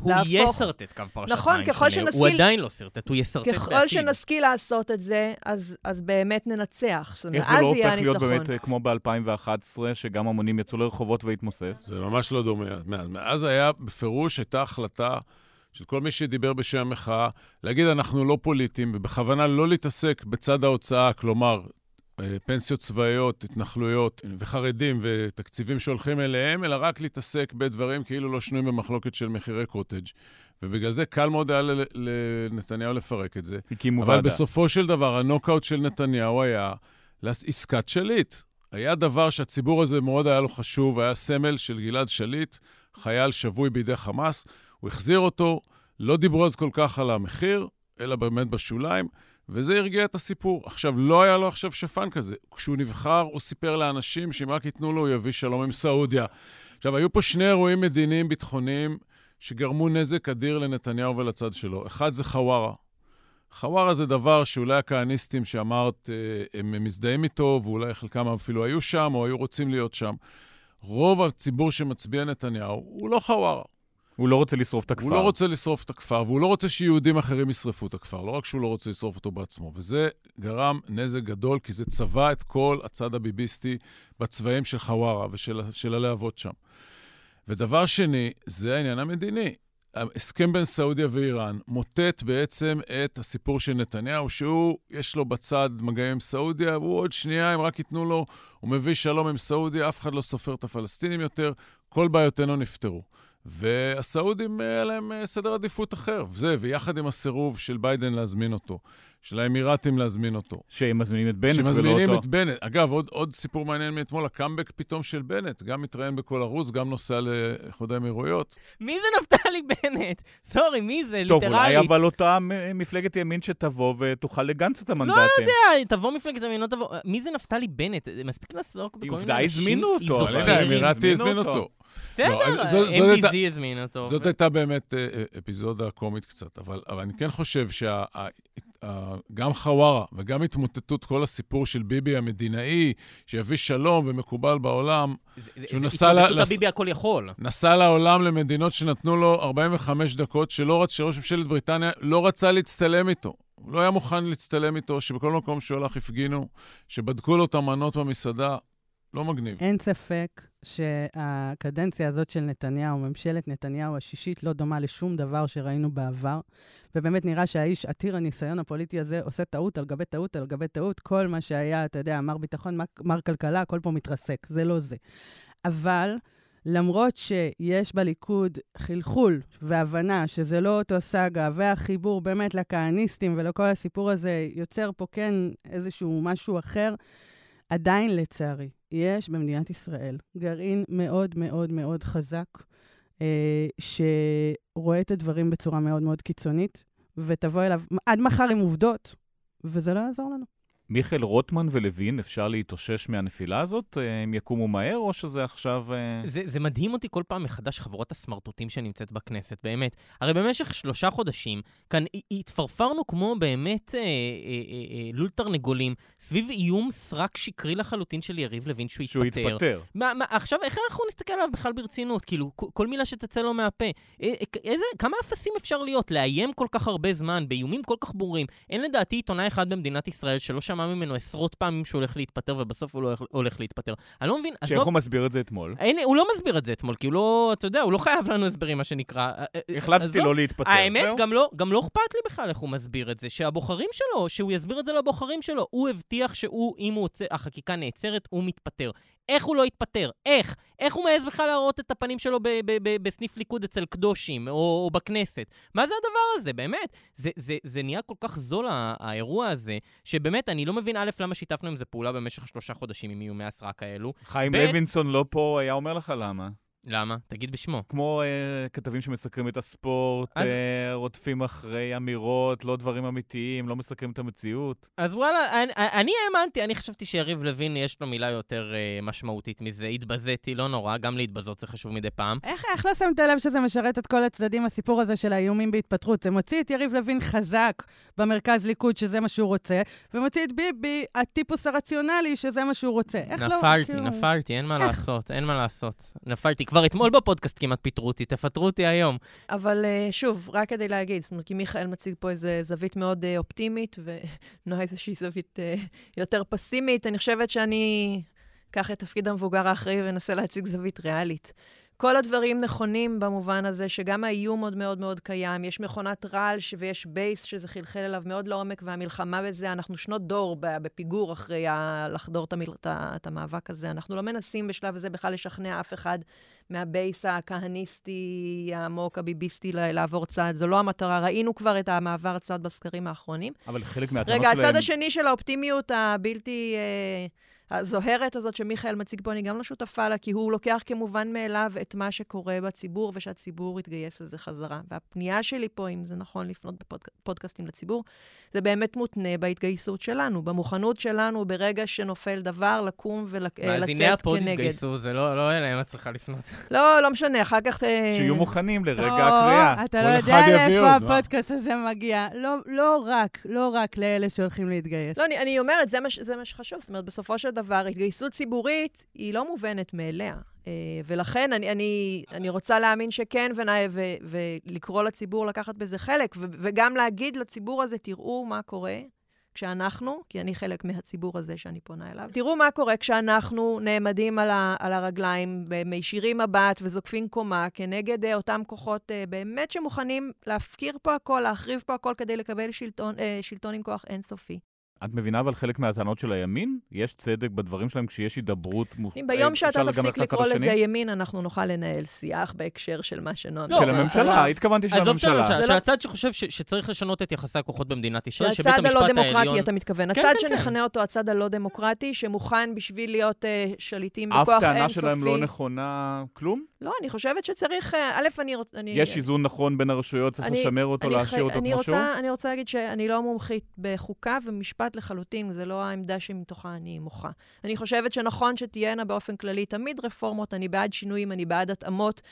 הוא להפוך... יסרטט קו פרשת נכון, מים ככל שונה. שנשכיל... הוא עדיין לא סרטט, הוא יסרטט בעתיד. ככל שנשכיל לעשות את זה, אז, אז באמת ננצח. איך זה לא הופך להיות באמת אה, כמו ב-2011, שגם המונים יצאו לרחובות והתמוסס? זה ממש לא דומה. מאז היה, בפירוש הייתה החלטה של כל מי שדיבר בשם המחאה, להגיד אנחנו לא פוליטיים, ובכוונה לא להתעסק בצד ההוצאה, כלומר, פנסיות צבאיות, התנחלויות וחרדים ותקציבים שהולכים אליהם, אלא רק להתעסק בדברים כאילו לא שנויים במחלוקת של מחירי קוטג'. ובגלל זה קל מאוד היה לנתניהו לפרק את זה. הקימו ועדה. אבל בסופו של דבר, הנוקאוט של נתניהו היה לעסקת שליט. היה דבר שהציבור הזה מאוד היה לו חשוב, היה סמל של גלעד שליט, חייל שבוי בידי חמאס. הוא החזיר אותו, לא דיברו אז כל כך על המחיר, אלא באמת בשוליים. וזה הרגיע את הסיפור. עכשיו, לא היה לו עכשיו שפן כזה. כשהוא נבחר, הוא סיפר לאנשים שאם רק ייתנו לו, הוא יביא שלום עם סעודיה. עכשיו, היו פה שני אירועים מדיניים ביטחוניים שגרמו נזק אדיר לנתניהו ולצד שלו. אחד זה חווארה. חווארה זה דבר שאולי הכהניסטים שאמרת, אה, הם מזדהים איתו, ואולי חלקם אפילו היו שם או היו רוצים להיות שם. רוב הציבור שמצביע נתניהו הוא לא חווארה. הוא לא רוצה לשרוף את הכפר. הוא לא רוצה לשרוף את הכפר, והוא לא רוצה שיהודים אחרים ישרפו את הכפר. לא רק שהוא לא רוצה לשרוף אותו בעצמו. וזה גרם נזק גדול, כי זה צבע את כל הצד הביביסטי בצבעים של חווארה ושל הלהבות שם. ודבר שני, זה העניין המדיני. ההסכם בין סעודיה ואיראן מוטט בעצם את הסיפור של נתניהו, שהוא, יש לו בצד מגעים עם סעודיה, והוא עוד שנייה, אם רק ייתנו לו, הוא מביא שלום עם סעודיה, אף אחד לא סופר את הפלסטינים יותר, כל בעיותינו נפתרו. והסעודים, היה להם אה, סדר עדיפות אחר. זה, ויחד עם הסירוב של ביידן להזמין אותו, של האמירתים להזמין אותו. שהם מזמינים את בנט ולא אותו. שמזמינים את בנט. אגב, עוד, עוד סיפור מעניין מאתמול, הקאמבק פתאום של בנט, גם מתראיין בכל ערוץ, גם נוסע לאיחוד האמירויות. מי זה נפתלי בנט? סורי, מי זה? טוב, ליטרלית. טוב, אולי אבל אותה מפלגת ימין שתבוא ותוכל לגנץ את המנדטים. לא יודע, תבוא מפלגת ימין, לא תבוא... מי זה נפתלי בנט? מספיק לעסוק בכל מיני אנשים. עובדה, הזמינו אותו. האמירתי הזמין אותו. בסדר, MBZ הזמין אותו. זאת הייתה באמת אה, אה, אפיזודה קומית קצת, אבל אני כן חושב שגם חווארה וגם התמוטטות כל הסיפור של ביבי המדינאי, שיביא שלום ומקובל בעולם, שהוא נסע... ל... התמוטטות הביבי הכל יכול. נסע לעולם למדינות שנתנו לו 45 דקות, שלא רצ... שראש ממשלת בריטניה לא רצה להצטלם איתו. הוא לא היה מוכן להצטלם איתו, שבכל מקום שהוא הלך הפגינו, שבדקו לו את המנות במסעדה. לא מגניב. אין ספק שהקדנציה הזאת של נתניהו, ממשלת נתניהו השישית, לא דומה לשום דבר שראינו בעבר. ובאמת נראה שהאיש עתיר הניסיון הפוליטי הזה עושה טעות על גבי טעות על גבי טעות. כל מה שהיה, אתה יודע, מר ביטחון, מר כלכלה, הכל פה מתרסק. זה לא זה. אבל... למרות שיש בליכוד חלחול והבנה שזה לא אותו סאגה, והחיבור באמת לכהניסטים ולכל הסיפור הזה יוצר פה כן איזשהו משהו אחר, עדיין, לצערי, יש במדינת ישראל גרעין מאוד מאוד מאוד חזק, אה, שרואה את הדברים בצורה מאוד מאוד קיצונית, ותבוא אליו עד מחר עם עובדות, וזה לא יעזור לנו. מיכאל רוטמן ולוין, אפשר להתאושש מהנפילה הזאת? אה, הם יקומו מהר, או שזה עכשיו... אה, זה, זה מדהים אותי כל פעם מחדש, חבורת הסמרטוטים שנמצאת בכנסת, באמת. הרי במשך שלושה חודשים, כאן התפרפרנו כמו באמת אה, אה, אה, אה, לול תרנגולים, סביב איום סרק שקרי לחלוטין של יריב לוין שהוא, שהוא יתפטר. שהוא יתפטר. מה, מה, עכשיו, איך אנחנו נסתכל עליו בכלל ברצינות? כאילו, כל מילה שתצא לו מהפה. אה, איזה, כמה אפסים אפשר להיות? לאיים כל כך הרבה זמן, באיומים כל כך ברורים. אין לדעתי עיתונאי אחד במדינת ישראל שלא שמע ממנו עשרות פעמים שהוא הולך להתפטר, ובסוף הוא לא הולך להתפטר. אני לא מבין, עזוב... שאיך הוא מסביר את זה אתמול? אין, הוא לא מסביר את זה אתמול, כי הוא לא, אתה יודע, הוא לא חייב לנו הסברים, מה שנקרא. אה, אה, החלטתי לא להתפטר, האמת, גם לא, גם לא אכפת לי בכלל איך הוא מסביר את זה. שהבוחרים שלו, שהוא יסביר את זה לבוחרים שלו. הוא הבטיח שהוא, אם הוא, החקיקה נעצרת, הוא מתפטר. איך הוא לא התפטר? איך? איך הוא מעז בכלל להראות את הפנים שלו בסניף ליכוד אצל קדושים, או, או בכנסת? מה זה הדבר הזה, באמת? זה, זה, זה נהיה כל כך זול, האירוע הזה, שבאמת, אני לא מבין, א', למה שיתפנו עם זה פעולה במשך שלושה חודשים עם איומי הסרק האלו. חיים ב... לוינסון לא פה, היה אומר לך למה. למה? תגיד בשמו. כמו אה, כתבים שמסקרים את הספורט, אז... אה, רודפים אחרי אמירות, לא דברים אמיתיים, לא מסקרים את המציאות. אז וואלה, אני, אני האמנתי, אני חשבתי שיריב לוין יש לו מילה יותר אה, משמעותית מזה. התבזיתי, לא נורא, גם להתבזות זה חשוב מדי פעם. איך, איך לא שמת לב שזה משרת את כל הצדדים, הסיפור הזה של האיומים בהתפטרות? זה מוציא את יריב לוין חזק במרכז ליכוד, שזה מה שהוא רוצה, ומוציא את ביבי, הטיפוס הרציונלי, שזה מה שהוא רוצה. איך נפלתי, לא... נפלתי, כאילו... נפלתי, אין מה איך? לעשות, אין מה לעשות. נפלתי. כבר אתמול בפודקאסט כמעט פיטרו אותי, תפטרו אותי היום. אבל uh, שוב, רק כדי להגיד, זאת אומרת, כי מיכאל מציג פה איזו זווית מאוד uh, אופטימית, ונועה (laughs) איזושהי זווית uh, יותר פסימית, אני חושבת שאני אקח את תפקיד המבוגר האחראי ואנסה להציג זווית ריאלית. כל הדברים נכונים במובן הזה שגם האיום עוד מאוד מאוד קיים. יש מכונת רעל ויש בייס שזה חלחל אליו מאוד לעומק, והמלחמה בזה, אנחנו שנות דור בפיגור אחרי ה- לחדור את, המל... את המאבק הזה. אנחנו לא מנסים בשלב הזה בכלל לשכנע אף אחד מהבייס הכהניסטי, העמוק, הביביסטי, לעבור צעד. זו לא המטרה. ראינו כבר את המעבר צעד בסקרים האחרונים. אבל חלק מהטענות שלהם... רגע, הצד השני של האופטימיות הבלתי... אה, הזוהרת הזאת שמיכאל מציג פה, אני גם לא שותפה לה, כי הוא לוקח כמובן מאליו את מה שקורה בציבור, ושהציבור יתגייס לזה חזרה. והפנייה שלי פה, אם זה נכון לפנות בפודקאסטים לציבור, זה באמת מותנה בהתגייסות שלנו, במוכנות שלנו, ברגע שנופל דבר, לקום ולצאת כנגד. מאזיני הפוד התגייסו, זה לא, לא אליהם את צריכה לפנות. (laughs) לא, לא משנה, אחר כך... אה, שיהיו מוכנים לרגע הקריאה. אתה לא יודע לאיפה הפודקאסט הזה מגיע. לא, לא רק, לא רק לאלה שהולכים להתגייס. לא, אני, אני אומרת, זה מה, זה מה שחשוב. זאת אומרת, בסופו של דבר, התגייסות ציבורית היא לא מובנת מאליה. אה, ולכן אני, אני, אני רוצה להאמין שכן, ונאי, ו, ולקרוא לציבור לקחת בזה חלק, ו, וגם להגיד לציבור הזה, תראו מה קורה כשאנחנו, כי אני חלק מהציבור הזה שאני פונה אליו, תראו מה קורה כשאנחנו נעמדים על, ה, על הרגליים, מישירים מבט וזוקפים קומה כנגד uh, אותם כוחות uh, באמת שמוכנים להפקיר פה הכל, להחריב פה הכל כדי לקבל שלטון, שלטון עם כוח אינסופי. את מבינה אבל חלק מהטענות של הימין? יש צדק בדברים שלהם כשיש הידברות מוכרת? אם ביום שאתה תפסיק לקרוא לזה ימין, אנחנו נוכל לנהל שיח בהקשר של מה שנועם... של הממשלה, התכוונתי של הממשלה. של הצד שחושב שצריך לשנות את יחסי הכוחות במדינת ישראל, שבית המשפט העליון... הצד הלא דמוקרטי, אתה מתכוון. כן, הצד כן, כן. שנכנה אותו הצד הלא דמוקרטי, שמוכן בשביל להיות אה, שליטים בכוח אינסופי. אף טענה שלהם לא נכונה כלום? לא, אני חושבת שצריך... אה, א', אני רוצה... יש איזון נכון בין הרשויות, צריך לשמר אותו, להשאיר אותו כמו שהוא? אני רוצה להגיד שאני לא מומחית בחוקה ומשפט לחלוטין, זה לא העמדה שמתוכה אני מוחה. אני חושבת שנכון שתהיינה באופן כללי תמיד רפורמות, אני בעד שינויים, אני בעד התאמות.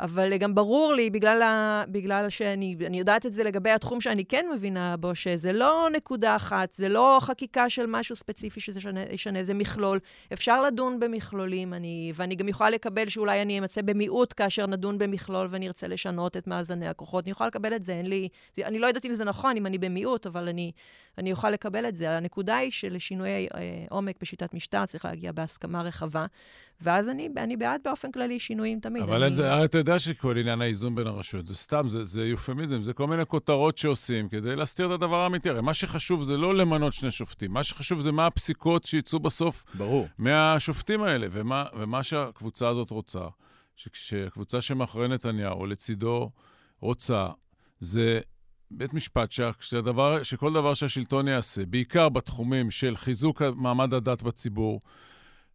אבל גם ברור לי, בגלל, ה, בגלל שאני יודעת את זה לגבי התחום שאני כן מבינה בו, שזה לא נקודה אחת, זה לא חקיקה של משהו ספציפי שזה שנה, ישנה, זה מכלול. אפשר לדון במכלולים, אני, ואני גם יכולה לקבל שאולי אני אמצא במיעוט כאשר נדון במכלול ואני ארצה לשנות את מאזני הכוחות. אני יכולה לקבל את זה, אין לי... אני לא יודעת אם זה נכון, אם אני במיעוט, אבל אני, אני אוכל לקבל את זה. הנקודה היא שלשינויי אה, עומק בשיטת משטר צריך להגיע בהסכמה רחבה. ואז אני, אני בעד באופן כללי שינויים תמיד. אבל אני... זה, אתה יודע שכל עניין האיזון בין הרשויות, זה סתם, זה, זה יופמיזם, זה כל מיני כותרות שעושים כדי להסתיר את הדבר האמיתי. הרי מה שחשוב זה לא למנות שני שופטים, מה שחשוב זה מה הפסיקות שיצאו בסוף ברור. מהשופטים האלה, ומה, ומה שהקבוצה הזאת רוצה, שקבוצה שמאחורי נתניהו או לצידו רוצה, זה בית משפט שהדבר, שכל דבר שהשלטון יעשה, בעיקר בתחומים של חיזוק מעמד הדת בציבור,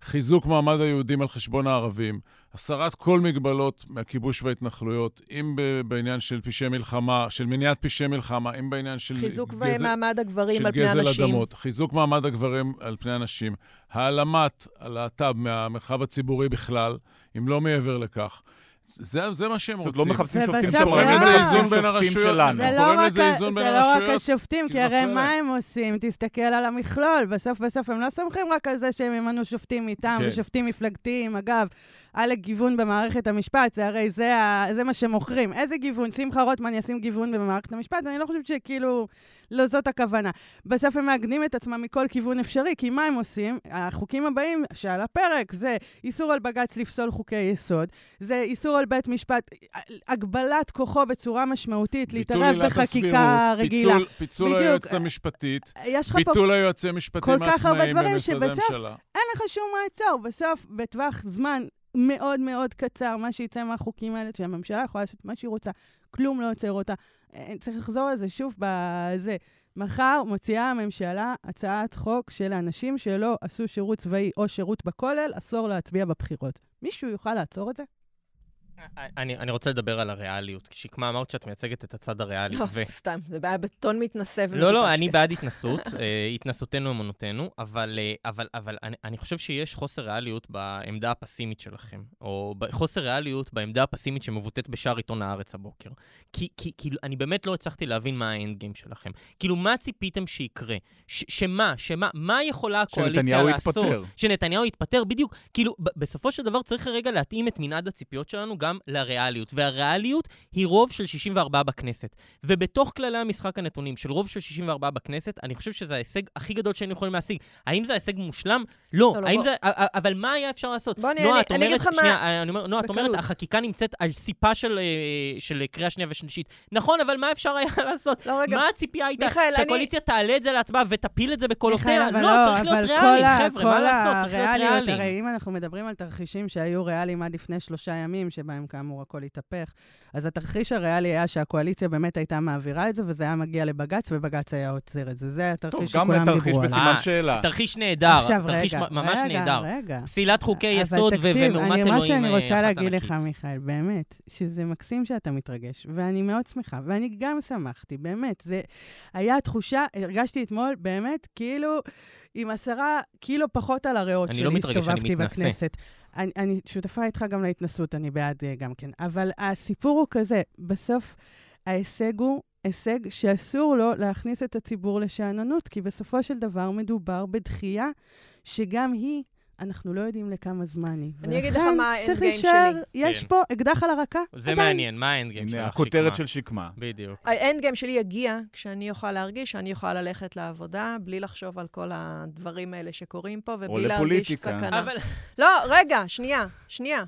חיזוק מעמד היהודים על חשבון הערבים, הסרת כל מגבלות מהכיבוש וההתנחלויות, אם בעניין של פשעי מלחמה, של מניעת פשעי מלחמה, אם בעניין של חיזוק גזל, מעמד הגברים על פני אנשים. של גזל אדמות, חיזוק מעמד הגברים על פני אנשים, העלמת הלהט"ב מהמרחב הציבורי בכלל, אם לא מעבר לכך. זה, זה מה שהם רוצים. זאת לא מחפשים שופטים שמרנים, קוראים לזה איזון בין הרשויות. זה לא רק, לא השופטים, כי הרי מה הם עושים? תסתכל על המכלול. בסוף בסוף הם לא סומכים רק על זה שהם ימנו שופטים מטעם כן. ושופטים מפלגתיים. אגב, עלק גיוון במערכת המשפט, זה הרי זה מה שמוכרים. איזה גיוון? שמחה רוטמן ישים גיוון במערכת המשפט? אני לא חושבת שכאילו... לא זאת הכוונה. בסוף הם מעגנים את עצמם מכל כיוון אפשרי, כי מה הם עושים? החוקים הבאים שעל הפרק זה איסור על בג"ץ לפסול חוקי יסוד, זה איסור על בית משפט, הגבלת כוחו בצורה משמעותית, להתערב בחקיקה רגילה. פיצול, פיצול היועצת המשפטית, ביטול היועצי המשפטים העצמאיים במשרדי הממשלה. אין לך שום מעצור. בסוף, בטווח זמן מאוד מאוד קצר, מה שיצא מהחוקים האלה, שהממשלה יכולה לעשות מה שהיא רוצה, כלום לא עוצר אותה. אה, צריך לחזור על זה שוב בזה. מחר מוציאה הממשלה הצעת חוק של אנשים שלא עשו שירות צבאי או שירות בכולל, אסור להצביע בבחירות. מישהו יוכל לעצור את זה? אני, אני רוצה לדבר על הריאליות. שקמה, אמרת שאת מייצגת את הצד הריאלי. לא, ו... סתם, זה בעיה בטון מתנשא ומטופש. לא, לא, אני בעד התנסות, אה, התנסותנו אמונותינו, אבל, אה, אבל, אבל אני, אני חושב שיש חוסר ריאליות בעמדה הפסימית שלכם, או חוסר ריאליות בעמדה הפסימית שמבוטאת בשער עיתון הארץ הבוקר. כי, כי כאילו, אני באמת לא הצלחתי להבין מה האנד גיים שלכם. כאילו, מה ציפיתם שיקרה? ש, שמה, שמה, מה יכולה הקואליציה לעשות? שנתניהו יתפטר. שנתניהו יתפטר, בדיוק. כאילו, בסופו של דבר צריך רגע להתאים את מנעד הציפיות שלנו גם לריאליות, והריאליות היא רוב של 64 בכנסת. ובתוך כללי המשחק הנתונים של רוב של 64 בכנסת, אני חושב שזה ההישג הכי גדול שהיינו יכולים להשיג. האם זה ההישג מושלם? לא. לא, לא האם בוא... זה... אבל מה היה אפשר לעשות? בוא, נועה, אני, אני אגיד לך מה... שנייה, אני אומר, נועה, את אומרת, החקיקה נמצאת על סיפה של, אה, של קריאה שנייה ושלישית. נכון, אבל מה אפשר היה (laughs) לעשות? לא, רגע. מה הציפייה הייתה? מיכאל, שהקואליציה אני... תעלה את זה להצבעה ותפיל את זה בקולותיה? לא, לא, צריך להיות ריאליים, חבר'ה, מה לעשות? צריך להיות ריאליים. הרי אם אנחנו מדברים על תרחישים שהיו ריאליים עד לפני שלושה ימים, שבהם כאמור הכל התהפך. אז התרחיש הריאלי היה שהקואליציה באמת הייתה מעבירה את זה, וזה היה מגיע לבג"ץ, ובג"ץ היה עוצר את זה. זה התרחיש שכולם דיברו עליו. טוב, גם תרחיש בסימן שאלה. תרחיש נהדר. עכשיו, תרחיש רגע, ממש רגע, נהדר. רגע. פסילת חוקי יסוד ומהומת אלוהים. מה שאני אה, רוצה להגיד לך, מיכאל, באמת, שזה מקסים שאתה מתרגש, ואני מאוד שמחה, ואני גם שמחתי, באמת. זה היה תחושה, הרגשתי אתמול, באמת, כאילו... עם עשרה קילו פחות על הריאות שלי, לא מתרגש, הסתובבתי בכנסת. אני, אני שותפה איתך גם להתנסות, אני בעד uh, גם כן. אבל הסיפור הוא כזה, בסוף ההישג הוא הישג שאסור לו להכניס את הציבור לשאננות, כי בסופו של דבר מדובר בדחייה שגם היא אנחנו לא יודעים לכמה זמן היא. אני אגיד לך מה האנד גיים שלי. יש כן. פה אקדח על הרקה. זה מעניין, מה האנד גיים שלך? הכותרת של שקמה. בדיוק. האנד גיים שלי יגיע כשאני אוכל להרגיש שאני אוכל ללכת לעבודה, בלי לחשוב על כל הדברים האלה שקורים פה, ובלי להרגיש סכנה. אבל... לא, רגע, שנייה, שנייה.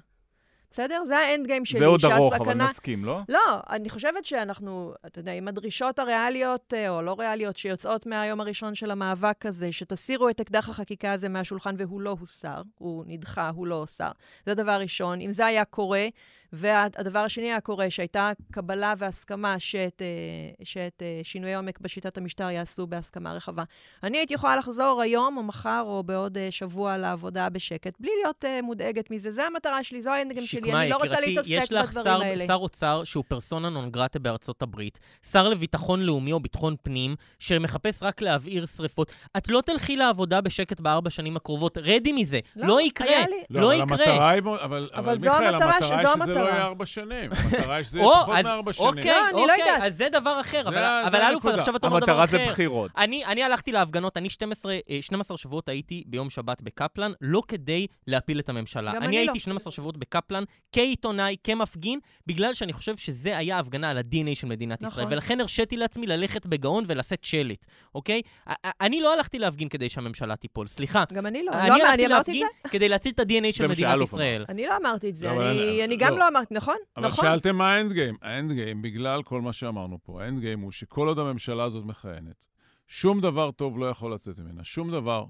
בסדר? זה האנד גיים שלי, זה עוד ארוך, אבל מסכים, לא? לא, אני חושבת שאנחנו, אתה יודע, עם הדרישות הריאליות, אה, או לא ריאליות, שיוצאות מהיום הראשון של המאבק הזה, שתסירו את אקדח החקיקה הזה מהשולחן, והוא לא הוסר, הוא נדחה, הוא לא הוסר. זה דבר ראשון. אם זה היה קורה, והדבר השני היה קורה, שהייתה קבלה והסכמה שאת, אה, שאת אה, שינויי עומק בשיטת המשטר יעשו בהסכמה רחבה. אני הייתי יכולה לחזור היום או מחר או בעוד אה, שבוע לעבודה בשקט, בלי להיות מודאגת מזה. זו המטרה שלי, זו האנדגם שלי. אני לא רוצה להתעסק בדברים שר, האלה. יש לך שר אוצר שהוא פרסונה נון גרטה בארצות הברית, שר לביטחון לאומי או ביטחון פנים, שמחפש רק להבעיר שרפות. את לא תלכי לעבודה בשקט בארבע שנים הקרובות. רדי מזה. לא, לא יקרה. לי... לא, לא אבל יקרה. המטרה היא, אבל, אבל, אבל מיכאל, המטרה היא שזה לא יהיה ארבע שנים. המטרה היא שזה יהיה פחות מארבע שנים. אוקיי, לא, אוקיי, אז זה דבר אחר. אבל אלוף, עכשיו אתה אומר דבר אחר. המטרה זה בחירות. אני הלכתי להפגנות, אני 12 אה, שבועות הייתי ביום שבת בקפלן, לא כדי להפיל את הממשלה. אני הייתי 12 שבועות בקפלן כעיתונאי, כמפגין, בגלל שאני חושב שזה היה הפגנה על ה-DNA של מדינת נכון. ישראל. ולכן הרשיתי לעצמי ללכת בגאון ולשאת שלט, אוקיי? אני לא הלכתי להפגין כדי שהממשלה תיפול, סליחה. גם אני לא. אני לא, הלכתי להפגין כדי להציל את ה-DNA של מדינת ישראל. אני לא אמרתי את זה, אני גם לא אמרתי, נכון? אבל נכון. שאלתם מה האנד גיים. האנד גיים, בגלל כל מה שאמרנו פה, האנד גיים הוא שכל עוד הממשלה הזאת מכהנת, שום דבר טוב לא יכול לצאת ממנה, שום דבר,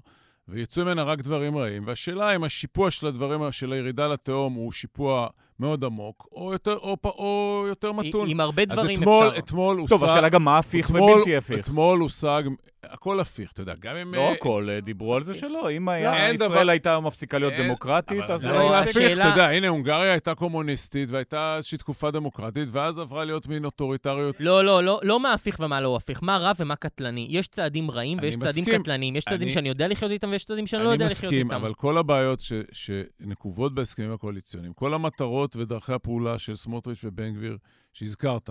ויצאו ממנה רק דברים רעים. והשאלה אם השיפוע של הדברים, של הירידה לתהום, הוא שיפוע מאוד עמוק, או יותר, או, או יותר מתון. עם הרבה דברים אז אתמול, אפשר. אתמול הושג... טוב, השאלה גם מה הפיך אתמול- ובלתי הפיך. אתמול הושג, הכל הפיך, אתה יודע, גם אם... לא אה, הכל, אה, דיברו על זה שלא. אם היה- אין ישראל דבר- הייתה מפסיקה להיות אין- דמוקרטית, אבל אז לא, לא לא... להפיך, השאלה- אתה יודע, הנה, הונגריה הייתה קומוניסטית, והייתה איזושהי תקופה דמוקרטית, ואז עברה להיות מין אוטוריטריות. לא, לא, לא, לא מה הפיך ומה לא הפיך, מה רע ומה קטלני. יש צעדים רעים אני ויש צעדים מסכים. קטלניים, יש צעדים אני- שאני יודע לחיות איתם ויש צעדים שאני לא יודע אני לחיות מסכים, איתם. אבל כל הבעיות ש, שנקובות בהסכמים הקואליציוניים, כל המטרות ודרכי הפעולה של סמוטריץ' ובן גביר שהזכרת,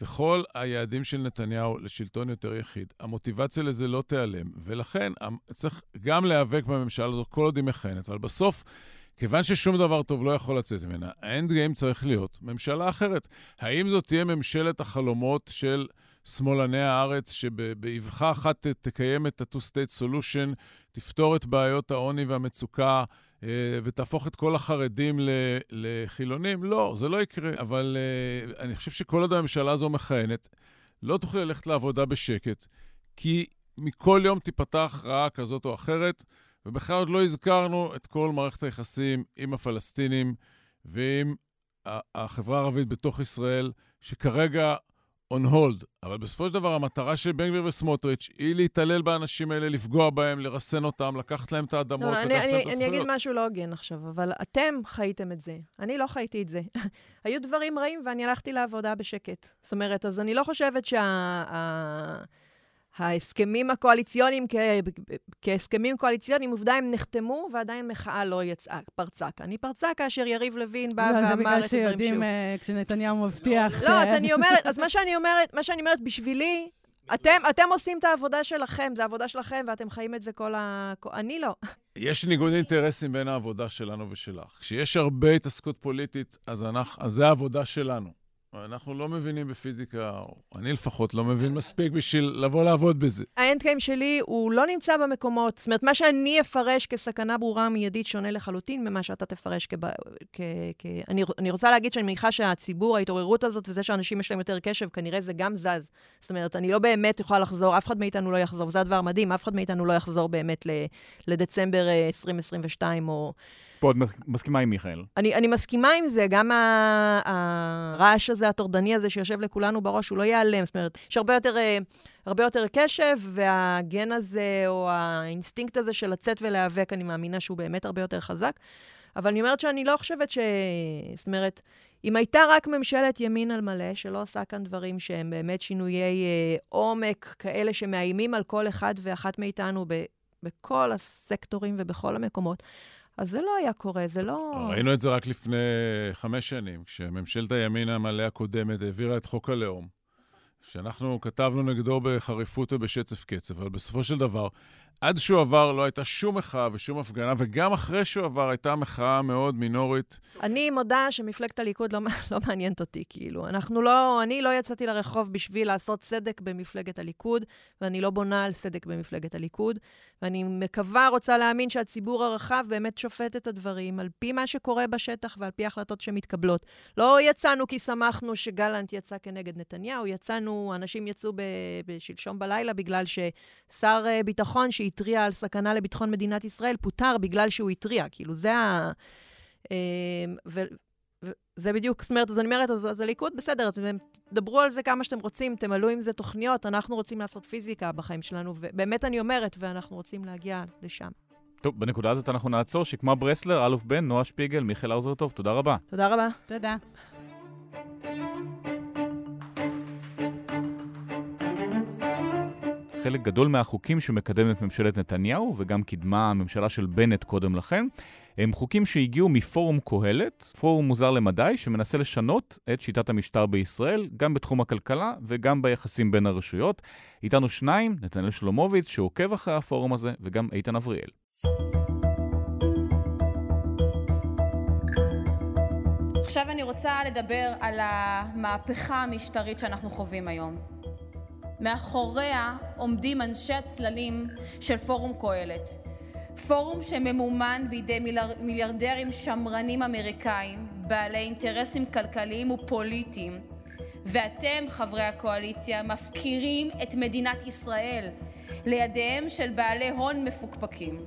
וכל היעדים של נתניהו לשלטון יותר יחיד, המוטיבציה לזה לא תיעלם, ולכן צריך גם להיאבק בממשלה הזאת כל עוד היא מכהנת, אבל בסוף... כיוון ששום דבר טוב לא יכול לצאת ממנה, האנד גיים צריך להיות ממשלה אחרת. האם זאת תהיה ממשלת החלומות של שמאלני הארץ, שבאבחה אחת תקיים את ה-two-state solution, תפתור את בעיות העוני והמצוקה ותהפוך את כל החרדים לחילונים? לא, זה לא יקרה. אבל אה, אני חושב שכל עוד הממשלה הזו מכהנת, לא תוכלי ללכת לעבודה בשקט, כי מכל יום תיפתח רעה כזאת או אחרת, ובכלל עוד לא הזכרנו את כל מערכת היחסים עם הפלסטינים ועם החברה הערבית בתוך ישראל, שכרגע on hold. אבל בסופו של דבר המטרה של בן גביר וסמוטריץ' היא להתעלל באנשים האלה, לפגוע בהם, לרסן אותם, לקחת להם את האדמות, לא, לא, לקחת אני, להם אני, את אני אגיד הזכויות. משהו לא הוגן עכשיו, אבל אתם חייתם את זה. אני לא חייתי את זה. (laughs) היו דברים רעים ואני הלכתי לעבודה בשקט. זאת אומרת, אז אני לא חושבת שה... ההסכמים הקואליציוניים כ... כהסכמים קואליציוניים, עובדה הם נחתמו ועדיין מחאה לא יצאה, פרצה. כאן. היא פרצה כאשר יריב לוין בא לא, זה ואמר בגלל את הדברים שיודעים שהוא... אה, כשנתניהו מבטיח לא, אז אני אומרת, אז מה שאני אומרת, מה שאני אומרת, בשבילי, אתם, אתם עושים את העבודה שלכם, זה העבודה שלכם, ואתם חיים את זה כל ה... אני לא. יש ניגוד אינטרסים בין העבודה שלנו ושלך. כשיש הרבה התעסקות פוליטית, אז, אנחנו, אז זה העבודה שלנו. אנחנו לא מבינים בפיזיקה, אני לפחות לא מבין מספיק בשביל לבוא לעבוד בזה. האנד קיים שלי, הוא לא נמצא במקומות, זאת אומרת, מה שאני אפרש כסכנה ברורה מיידית שונה לחלוטין ממה שאתה תפרש כב... כ... כ... אני, אני רוצה להגיד שאני מניחה שהציבור, ההתעוררות הזאת וזה שאנשים יש להם יותר קשב, כנראה זה גם זז. זאת אומרת, אני לא באמת יכולה לחזור, אף אחד מאיתנו לא יחזור, וזה הדבר מדהים, אף אחד מאיתנו לא יחזור באמת ל... לדצמבר אה, 2022 או... פה את מסכימה עם מיכאל. אני, אני מסכימה עם זה, גם הרעש הזה, הטורדני הזה שיושב לכולנו בראש, הוא לא ייעלם. זאת אומרת, יש הרבה יותר, אה, הרבה יותר קשב, והגן הזה, או האינסטינקט הזה של לצאת ולהיאבק, אני מאמינה שהוא באמת הרבה יותר חזק. אבל אני אומרת שאני לא חושבת ש... זאת אומרת, אם הייתה רק ממשלת ימין על מלא, שלא עושה כאן דברים שהם באמת שינויי אה, עומק, כאלה שמאיימים על כל אחד ואחת מאיתנו ב, בכל הסקטורים ובכל המקומות, אז זה לא היה קורה, זה לא... ראינו את זה רק לפני חמש שנים, כשממשלת הימין המלא הקודמת העבירה את חוק הלאום, שאנחנו כתבנו נגדו בחריפות ובשצף קצף, אבל בסופו של דבר, עד שהוא עבר לא הייתה שום מחאה ושום הפגנה, וגם אחרי שהוא עבר הייתה מחאה מאוד מינורית. אני מודה שמפלגת הליכוד לא, לא מעניינת אותי, כאילו. אנחנו לא, אני לא יצאתי לרחוב בשביל לעשות צדק במפלגת הליכוד, ואני לא בונה על צדק במפלגת הליכוד, ואני מקווה, רוצה להאמין שהציבור הרחב באמת שופט את הדברים על פי מה שקורה בשטח ועל פי ההחלטות שמתקבלות. לא יצאנו כי שמחנו שגלנט יצא כנגד נתניהו, יצאנו, אנשים יצאו בשלשום בלילה בגלל ששר אה, ביטחון שהתריע על סכנה לביטחון מדינת ישראל פוטר בגלל שהוא התריע. כאילו, זה ה... אה, ו... זה בדיוק, זאת אומרת, אז אני אומרת, אז, אז הליכוד בסדר, אתם דברו על זה כמה שאתם רוצים, תמלאו עם זה תוכניות, אנחנו רוצים לעשות פיזיקה בחיים שלנו, ובאמת אני אומרת, ואנחנו רוצים להגיע לשם. טוב, בנקודה הזאת אנחנו נעצור. שקמה ברסלר, אלוף בן, נועה שפיגל, מיכאל האוזר טוב, תודה רבה. תודה רבה. תודה. חלק גדול מהחוקים שמקדמת ממשלת נתניהו, וגם קידמה הממשלה של בנט קודם לכן, הם חוקים שהגיעו מפורום קהלת, פורום מוזר למדי, שמנסה לשנות את שיטת המשטר בישראל, גם בתחום הכלכלה וגם ביחסים בין הרשויות. איתנו שניים, נתנאל שלומוביץ, שעוקב אחרי הפורום הזה, וגם איתן אבריאל. עכשיו אני רוצה לדבר על המהפכה המשטרית שאנחנו חווים היום. מאחוריה עומדים אנשי הצללים של פורום קהלת. פורום שממומן בידי מיליאר, מיליארדרים שמרנים אמריקאים, בעלי אינטרסים כלכליים ופוליטיים. ואתם, חברי הקואליציה, מפקירים את מדינת ישראל לידיהם של בעלי הון מפוקפקים.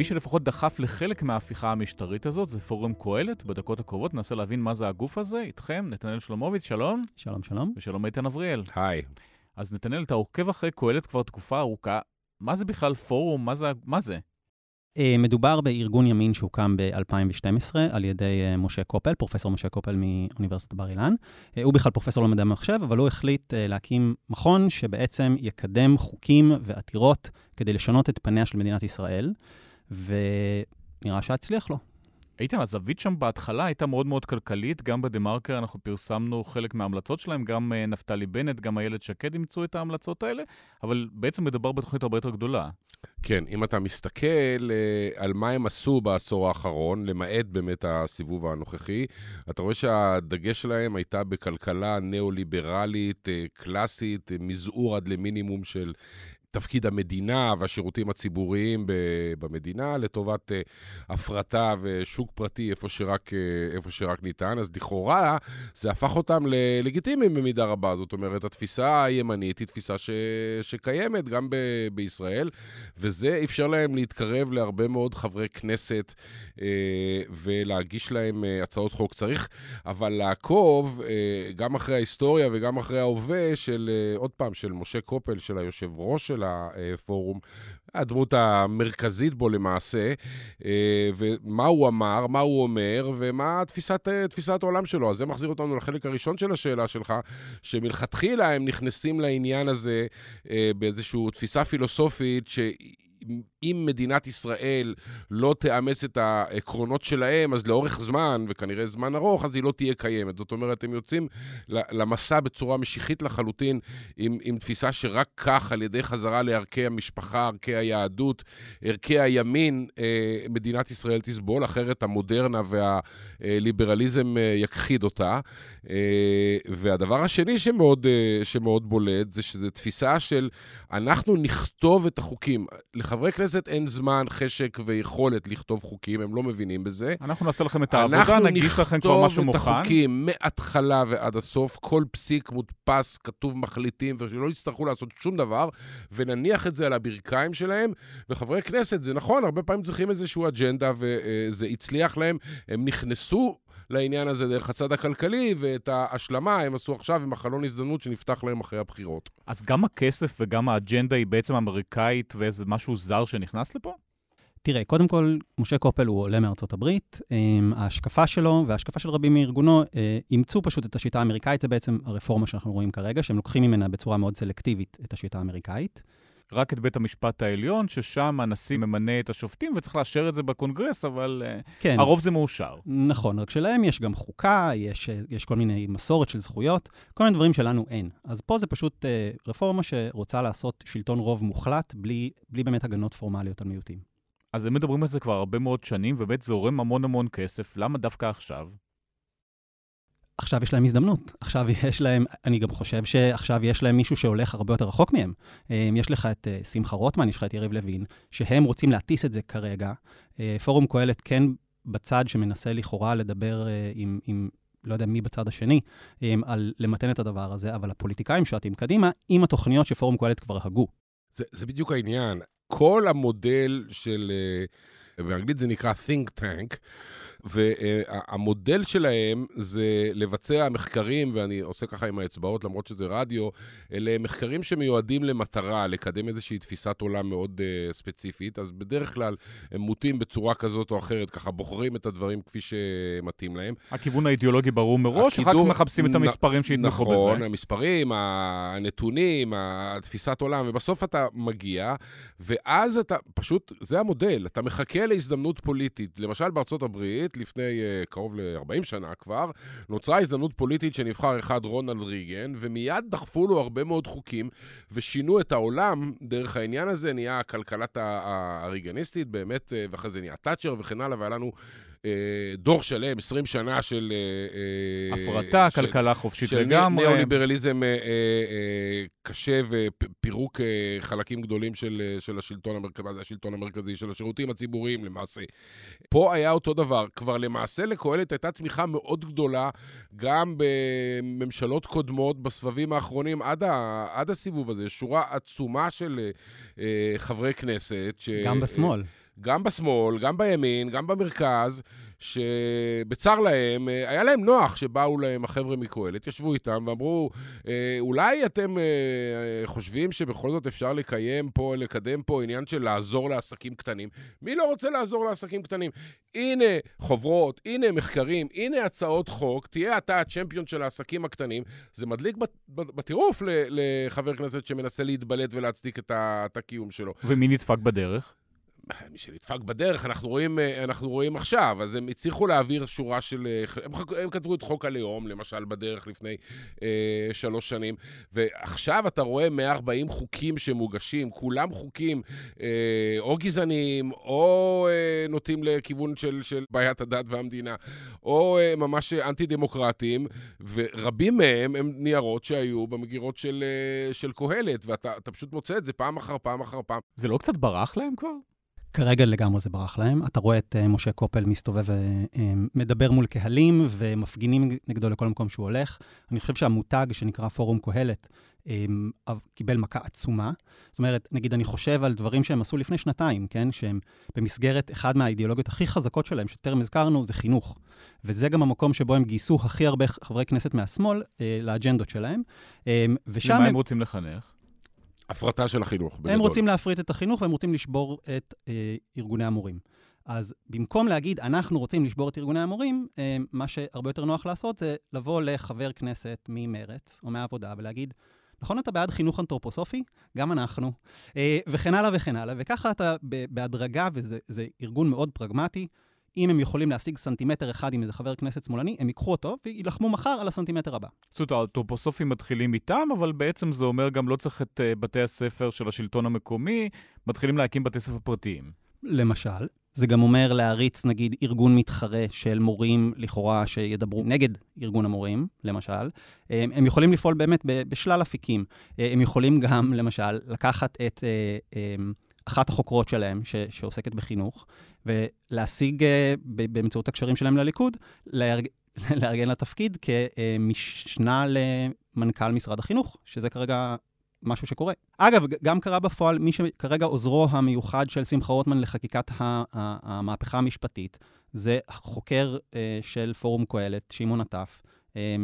מי שלפחות דחף לחלק מההפיכה המשטרית הזאת זה פורום קהלת. בדקות הקרובות ננסה להבין מה זה הגוף הזה. איתכם, נתנאל שלומוביץ, שלום. שלום, שלום. ושלום איתן אבריאל. היי. אז נתנאל, אתה עוקב אחרי קהלת כבר תקופה ארוכה. מה זה בכלל פורום? מה זה? מה זה? אה, מדובר בארגון ימין שהוקם ב-2012 על ידי אה, משה קופל, פרופסור משה קופל מאוניברסיטת בר אילן. אה, הוא בכלל פרופסור למדעי המחשב, אבל הוא החליט להקים מכון שבעצם יקדם חוקים ועתירות כדי לשנות את פניה של מדינת ישראל, ונראה שהצליח לו. איתן, הזווית שם בהתחלה הייתה מאוד מאוד כלכלית, גם בדה-מרקר אנחנו פרסמנו חלק מההמלצות שלהם, גם נפתלי בנט, גם איילת שקד אימצו את ההמלצות האלה, אבל בעצם מדובר בתוכנית הרבה יותר גדולה. כן, אם אתה מסתכל uh, על מה הם עשו בעשור האחרון, למעט באמת הסיבוב הנוכחי, אתה רואה שהדגש שלהם הייתה בכלכלה ניאו-ליברלית, uh, קלאסית, uh, מזעור עד למינימום של תפקיד המדינה והשירותים הציבוריים במדינה לטובת אה, הפרטה ושוק פרטי איפה שרק, אה, איפה שרק ניתן. אז לכאורה זה הפך אותם ללגיטימיים במידה רבה. זאת אומרת, התפיסה הימנית היא תפיסה ש... שקיימת גם ב... בישראל, וזה אפשר להם להתקרב להרבה מאוד חברי כנסת אה, ולהגיש להם הצעות חוק. צריך אבל לעקוב גם אחרי ההיסטוריה וגם אחרי ההווה של, עוד פעם, של משה קופל, של היושב ראש של של הפורום, הדמות המרכזית בו למעשה, אה, ומה הוא אמר, מה הוא אומר, ומה תפיסת, תפיסת העולם שלו. אז זה מחזיר אותנו לחלק הראשון של השאלה שלך, שמלכתחילה הם נכנסים לעניין הזה אה, באיזושהי תפיסה פילוסופית, ש... אם מדינת ישראל לא תאמץ את העקרונות שלהם, אז לאורך זמן, וכנראה זמן ארוך, אז היא לא תהיה קיימת. זאת אומרת, הם יוצאים למסע בצורה משיחית לחלוטין, עם, עם תפיסה שרק כך, על ידי חזרה לערכי המשפחה, ערכי היהדות, ערכי הימין, אה, מדינת ישראל תסבול, אחרת המודרנה והליברליזם אה, יכחיד אותה. אה, והדבר השני שמאוד, שמאוד בולט, זה שזו תפיסה של אנחנו נכתוב את החוקים. לחברי כנסת אין זמן, חשק ויכולת לכתוב חוקים, הם לא מבינים בזה. אנחנו נעשה לכם את העבודה, נגיש לכם כבר משהו מוכן. אנחנו נכתוב את החוקים מההתחלה ועד הסוף, כל פסיק מודפס, כתוב מחליטים, ושלא יצטרכו לעשות שום דבר, ונניח את זה על הברכיים שלהם. וחברי כנסת, זה נכון, הרבה פעמים צריכים איזושהי אג'נדה, וזה הצליח להם. הם נכנסו לעניין הזה דרך הצד הכלכלי, ואת ההשלמה הם עשו עכשיו עם החלון הזדמנות שנפתח להם אחרי הבחירות. אז גם הכסף וגם האג'נדה היא בעצם אמריקאית ואיזה משהו זר שנכנס לפה? תראה, קודם כל, משה קופל הוא עולה מארצות הברית. אמ, ההשקפה שלו וההשקפה של רבים מארגונו אה, אימצו פשוט את השיטה האמריקאית, זה בעצם הרפורמה שאנחנו רואים כרגע, שהם לוקחים ממנה בצורה מאוד סלקטיבית את השיטה האמריקאית. רק את בית המשפט העליון, ששם הנשיא ממנה את השופטים, וצריך לאשר את זה בקונגרס, אבל אה, כן. הרוב זה מאושר. נכון, רק שלהם יש גם חוקה, יש, אה, יש כל מיני מסורת של זכויות, כל מיני דברים שלנו אין. אז פה זה פשוט אה, רפורמה שרוצה לעשות שלטון רוב מוחלט, בלי, בלי באמת הגנות פורמליות על מיעוטים. אז הם מדברים על זה כבר הרבה מאוד שנים, ובאמת זה זורם המון המון כסף, למה דווקא עכשיו? עכשיו יש להם הזדמנות. עכשיו יש להם, אני גם חושב שעכשיו יש להם מישהו שהולך הרבה יותר רחוק מהם. אמ, יש לך את אה, שמחה רוטמן, יש לך את יריב לוין, שהם רוצים להטיס את זה כרגע. אה, פורום קהלת כן בצד שמנסה לכאורה לדבר אה, עם, עם לא יודע מי בצד השני, אמ, על למתן את הדבר הזה, אבל הפוליטיקאים שועטים קדימה עם התוכניות שפורום קהלת כבר הגו. זה, זה בדיוק העניין. כל המודל של, באנגלית זה נקרא think tank, והמודל שלהם זה לבצע מחקרים, ואני עושה ככה עם האצבעות למרות שזה רדיו, אלה מחקרים שמיועדים למטרה, לקדם איזושהי תפיסת עולם מאוד uh, ספציפית, אז בדרך כלל הם מוטים בצורה כזאת או אחרת, ככה בוחרים את הדברים כפי שמתאים להם. הכיוון האידיאולוגי ברור מראש, הקידום, רק מחפשים את המספרים שיתמכו נכון, בזה. נכון, המספרים, הנתונים, התפיסת עולם, ובסוף אתה מגיע, ואז אתה פשוט, זה המודל, אתה מחכה להזדמנות פוליטית. למשל בארצות הברית, פוליטית לפני uh, קרוב ל-40 שנה כבר, נוצרה הזדמנות פוליטית שנבחר אחד רונלד ריגן, ומיד דחפו לו הרבה מאוד חוקים, ושינו את העולם דרך העניין הזה, נהיה הכלכלת הריגניסטית באמת, uh, ואחרי זה נהיה תאצ'ר וכן הלאה, והיה לנו... אה, דור שלם, 20 שנה של... אה, אה, הפרטה, של, כלכלה חופשית של לגמרי. של ניאו-ליברליזם קשה ופירוק חלקים גדולים של, של השלטון, המרכזי, השלטון המרכזי, של השירותים הציבוריים למעשה. פה היה אותו דבר. כבר למעשה לקהלת הייתה תמיכה מאוד גדולה, גם בממשלות קודמות, בסבבים האחרונים, עד, ה, עד הסיבוב הזה. שורה עצומה של חברי כנסת. ש, גם בשמאל. גם בשמאל, גם בימין, גם במרכז, שבצר להם, אה, היה להם נוח שבאו להם החבר'ה מקהלת, ישבו איתם ואמרו, אה, אולי אתם אה, חושבים שבכל זאת אפשר לקיים פה, לקדם פה עניין של לעזור לעסקים קטנים. מי לא רוצה לעזור לעסקים קטנים? הנה חוברות, הנה מחקרים, הנה הצעות חוק, תהיה אתה הצ'מפיון של העסקים הקטנים. זה מדליק בטירוף לחבר כנסת שמנסה להתבלט ולהצדיק את הקיום שלו. ומי נדפק בדרך? מי שנדפק בדרך, אנחנו רואים, אה, אנחנו רואים עכשיו. אז הם הצליחו להעביר שורה של... אה, הם, הם כתבו את חוק הלאום, למשל, בדרך לפני אה, שלוש שנים, ועכשיו אתה רואה 140 חוקים שמוגשים, כולם חוקים אה, או גזעניים, או אה, נוטים לכיוון של, של בעיית הדת והמדינה, או אה, ממש אנטי-דמוקרטיים, ורבים מהם הם ניירות שהיו במגירות של, אה, של קהלת, ואתה פשוט מוצא את זה פעם אחר פעם אחר פעם. זה לא קצת ברח להם כבר? כרגע לגמרי זה ברח להם. אתה רואה את uh, משה קופל מסתובב ומדבר אה, uh, מול קהלים ומפגינים נגדו לכל מקום שהוא הולך. אני חושב שהמותג שנקרא פורום קהלת קיבל מכה עצומה. זאת אומרת, נגיד, אני חושב על דברים שהם עשו לפני שנתיים, כן? שהם במסגרת, אחד מהאידיאולוגיות הכי חזקות שלהם, שטרם הזכרנו, זה חינוך. וזה גם המקום שבו הם גייסו הכי הרבה חברי כנסת מהשמאל לאג'נדות שלהם. ושם הם... הם רוצים לחנך? הפרטה של החינוך, בגדול. הם רוצים להפריט את החינוך והם רוצים לשבור את אה, ארגוני המורים. אז במקום להגיד, אנחנו רוצים לשבור את ארגוני המורים, אה, מה שהרבה יותר נוח לעשות זה לבוא לחבר כנסת ממרץ או מהעבודה ולהגיד, נכון אתה בעד חינוך אנתרופוסופי? גם אנחנו. אה, וכן הלאה וכן הלאה. וככה אתה בהדרגה, וזה ארגון מאוד פרגמטי, אם הם יכולים להשיג סנטימטר אחד עם איזה חבר כנסת שמאלני, הם ייקחו אותו ויילחמו מחר על הסנטימטר הבא. זאת אומרת, האוטופוסופים מתחילים איתם, אבל בעצם זה אומר גם לא צריך את uh, בתי הספר של השלטון המקומי, מתחילים להקים בתי ספר פרטיים. למשל, זה גם אומר להריץ, נגיד, ארגון מתחרה של מורים, לכאורה, שידברו נגד ארגון המורים, למשל. הם, אה, הם יכולים לפעול באמת בשלל אפיקים. אה, הם יכולים גם, למשל, לקחת את... אחת החוקרות שלהם, ש, שעוסקת בחינוך, ולהשיג uh, באמצעות הקשרים שלהם לליכוד, לארג, (laughs) לארגן לתפקיד כמשנה למנכ"ל משרד החינוך, שזה כרגע משהו שקורה. אגב, גם קרה בפועל, מי שכרגע עוזרו המיוחד של שמחה רוטמן לחקיקת המהפכה המשפטית, זה חוקר uh, של פורום קהלת, שמעון עטף,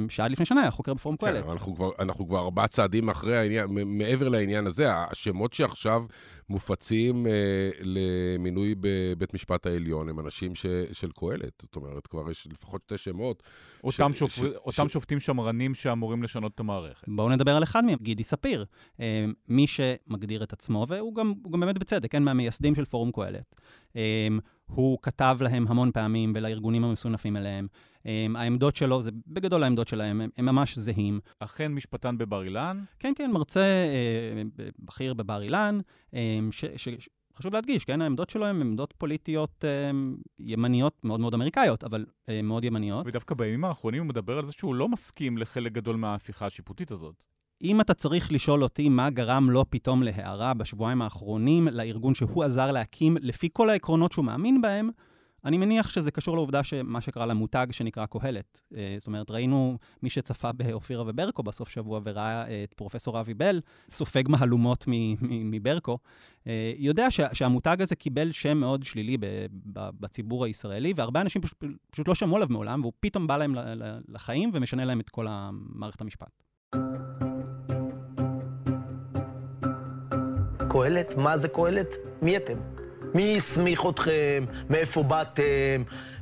שעד לפני שנה היה חוקר בפורום כן, קהלת. כן, אנחנו כבר, אנחנו כבר ארבעה צעדים אחרי העניין, מעבר לעניין הזה, השמות שעכשיו מופצים אה, למינוי בבית משפט העליון הם אנשים ש, של קהלת. זאת אומרת, כבר יש לפחות שתי שמות. אותם, ש, שופ... ש, אותם ש... שופטים שמרנים שאמורים לשנות את המערכת. בואו נדבר על אחד מהם, גידי ספיר. אה, מי שמגדיר את עצמו, והוא גם, גם באמת בצדק, כן, מהמייסדים של פורום קהלת. אה, הוא כתב להם המון פעמים ולארגונים המסונפים אליהם. Um, העמדות שלו, זה בגדול העמדות שלהם, הם, הם ממש זהים. אכן משפטן בבר אילן? כן, כן, מרצה uh, בכיר בבר אילן, um, ש... ש, חשוב להדגיש, כן, העמדות שלו הן עמדות פוליטיות אה, ימניות, מאוד מאוד אמריקאיות, אבל אה, מאוד ימניות. ודווקא בימים האחרונים הוא מדבר על זה שהוא לא מסכים לחלק גדול מההפיכה השיפוטית הזאת. אם אתה צריך לשאול אותי מה גרם לו פתאום להערה בשבועיים האחרונים לארגון שהוא עזר להקים לפי כל העקרונות שהוא מאמין בהם, אני מניח שזה קשור לעובדה שמה שקרה למותג שנקרא קהלת. אה, זאת אומרת, ראינו מי שצפה באופירה וברקו בסוף שבוע וראה אה, את פרופסור אבי בל סופג מהלומות מברקו, אה, יודע שהמותג הזה קיבל שם מאוד שלילי בציבור הישראלי, והרבה אנשים פשוט, פשוט לא שמעו עליו מעולם, והוא פתאום בא להם לחיים ומשנה להם את כל מערכת המשפט. קהלת? מה זה קהלת? מי אתם? מי הסמיך אתכם? מאיפה באתם?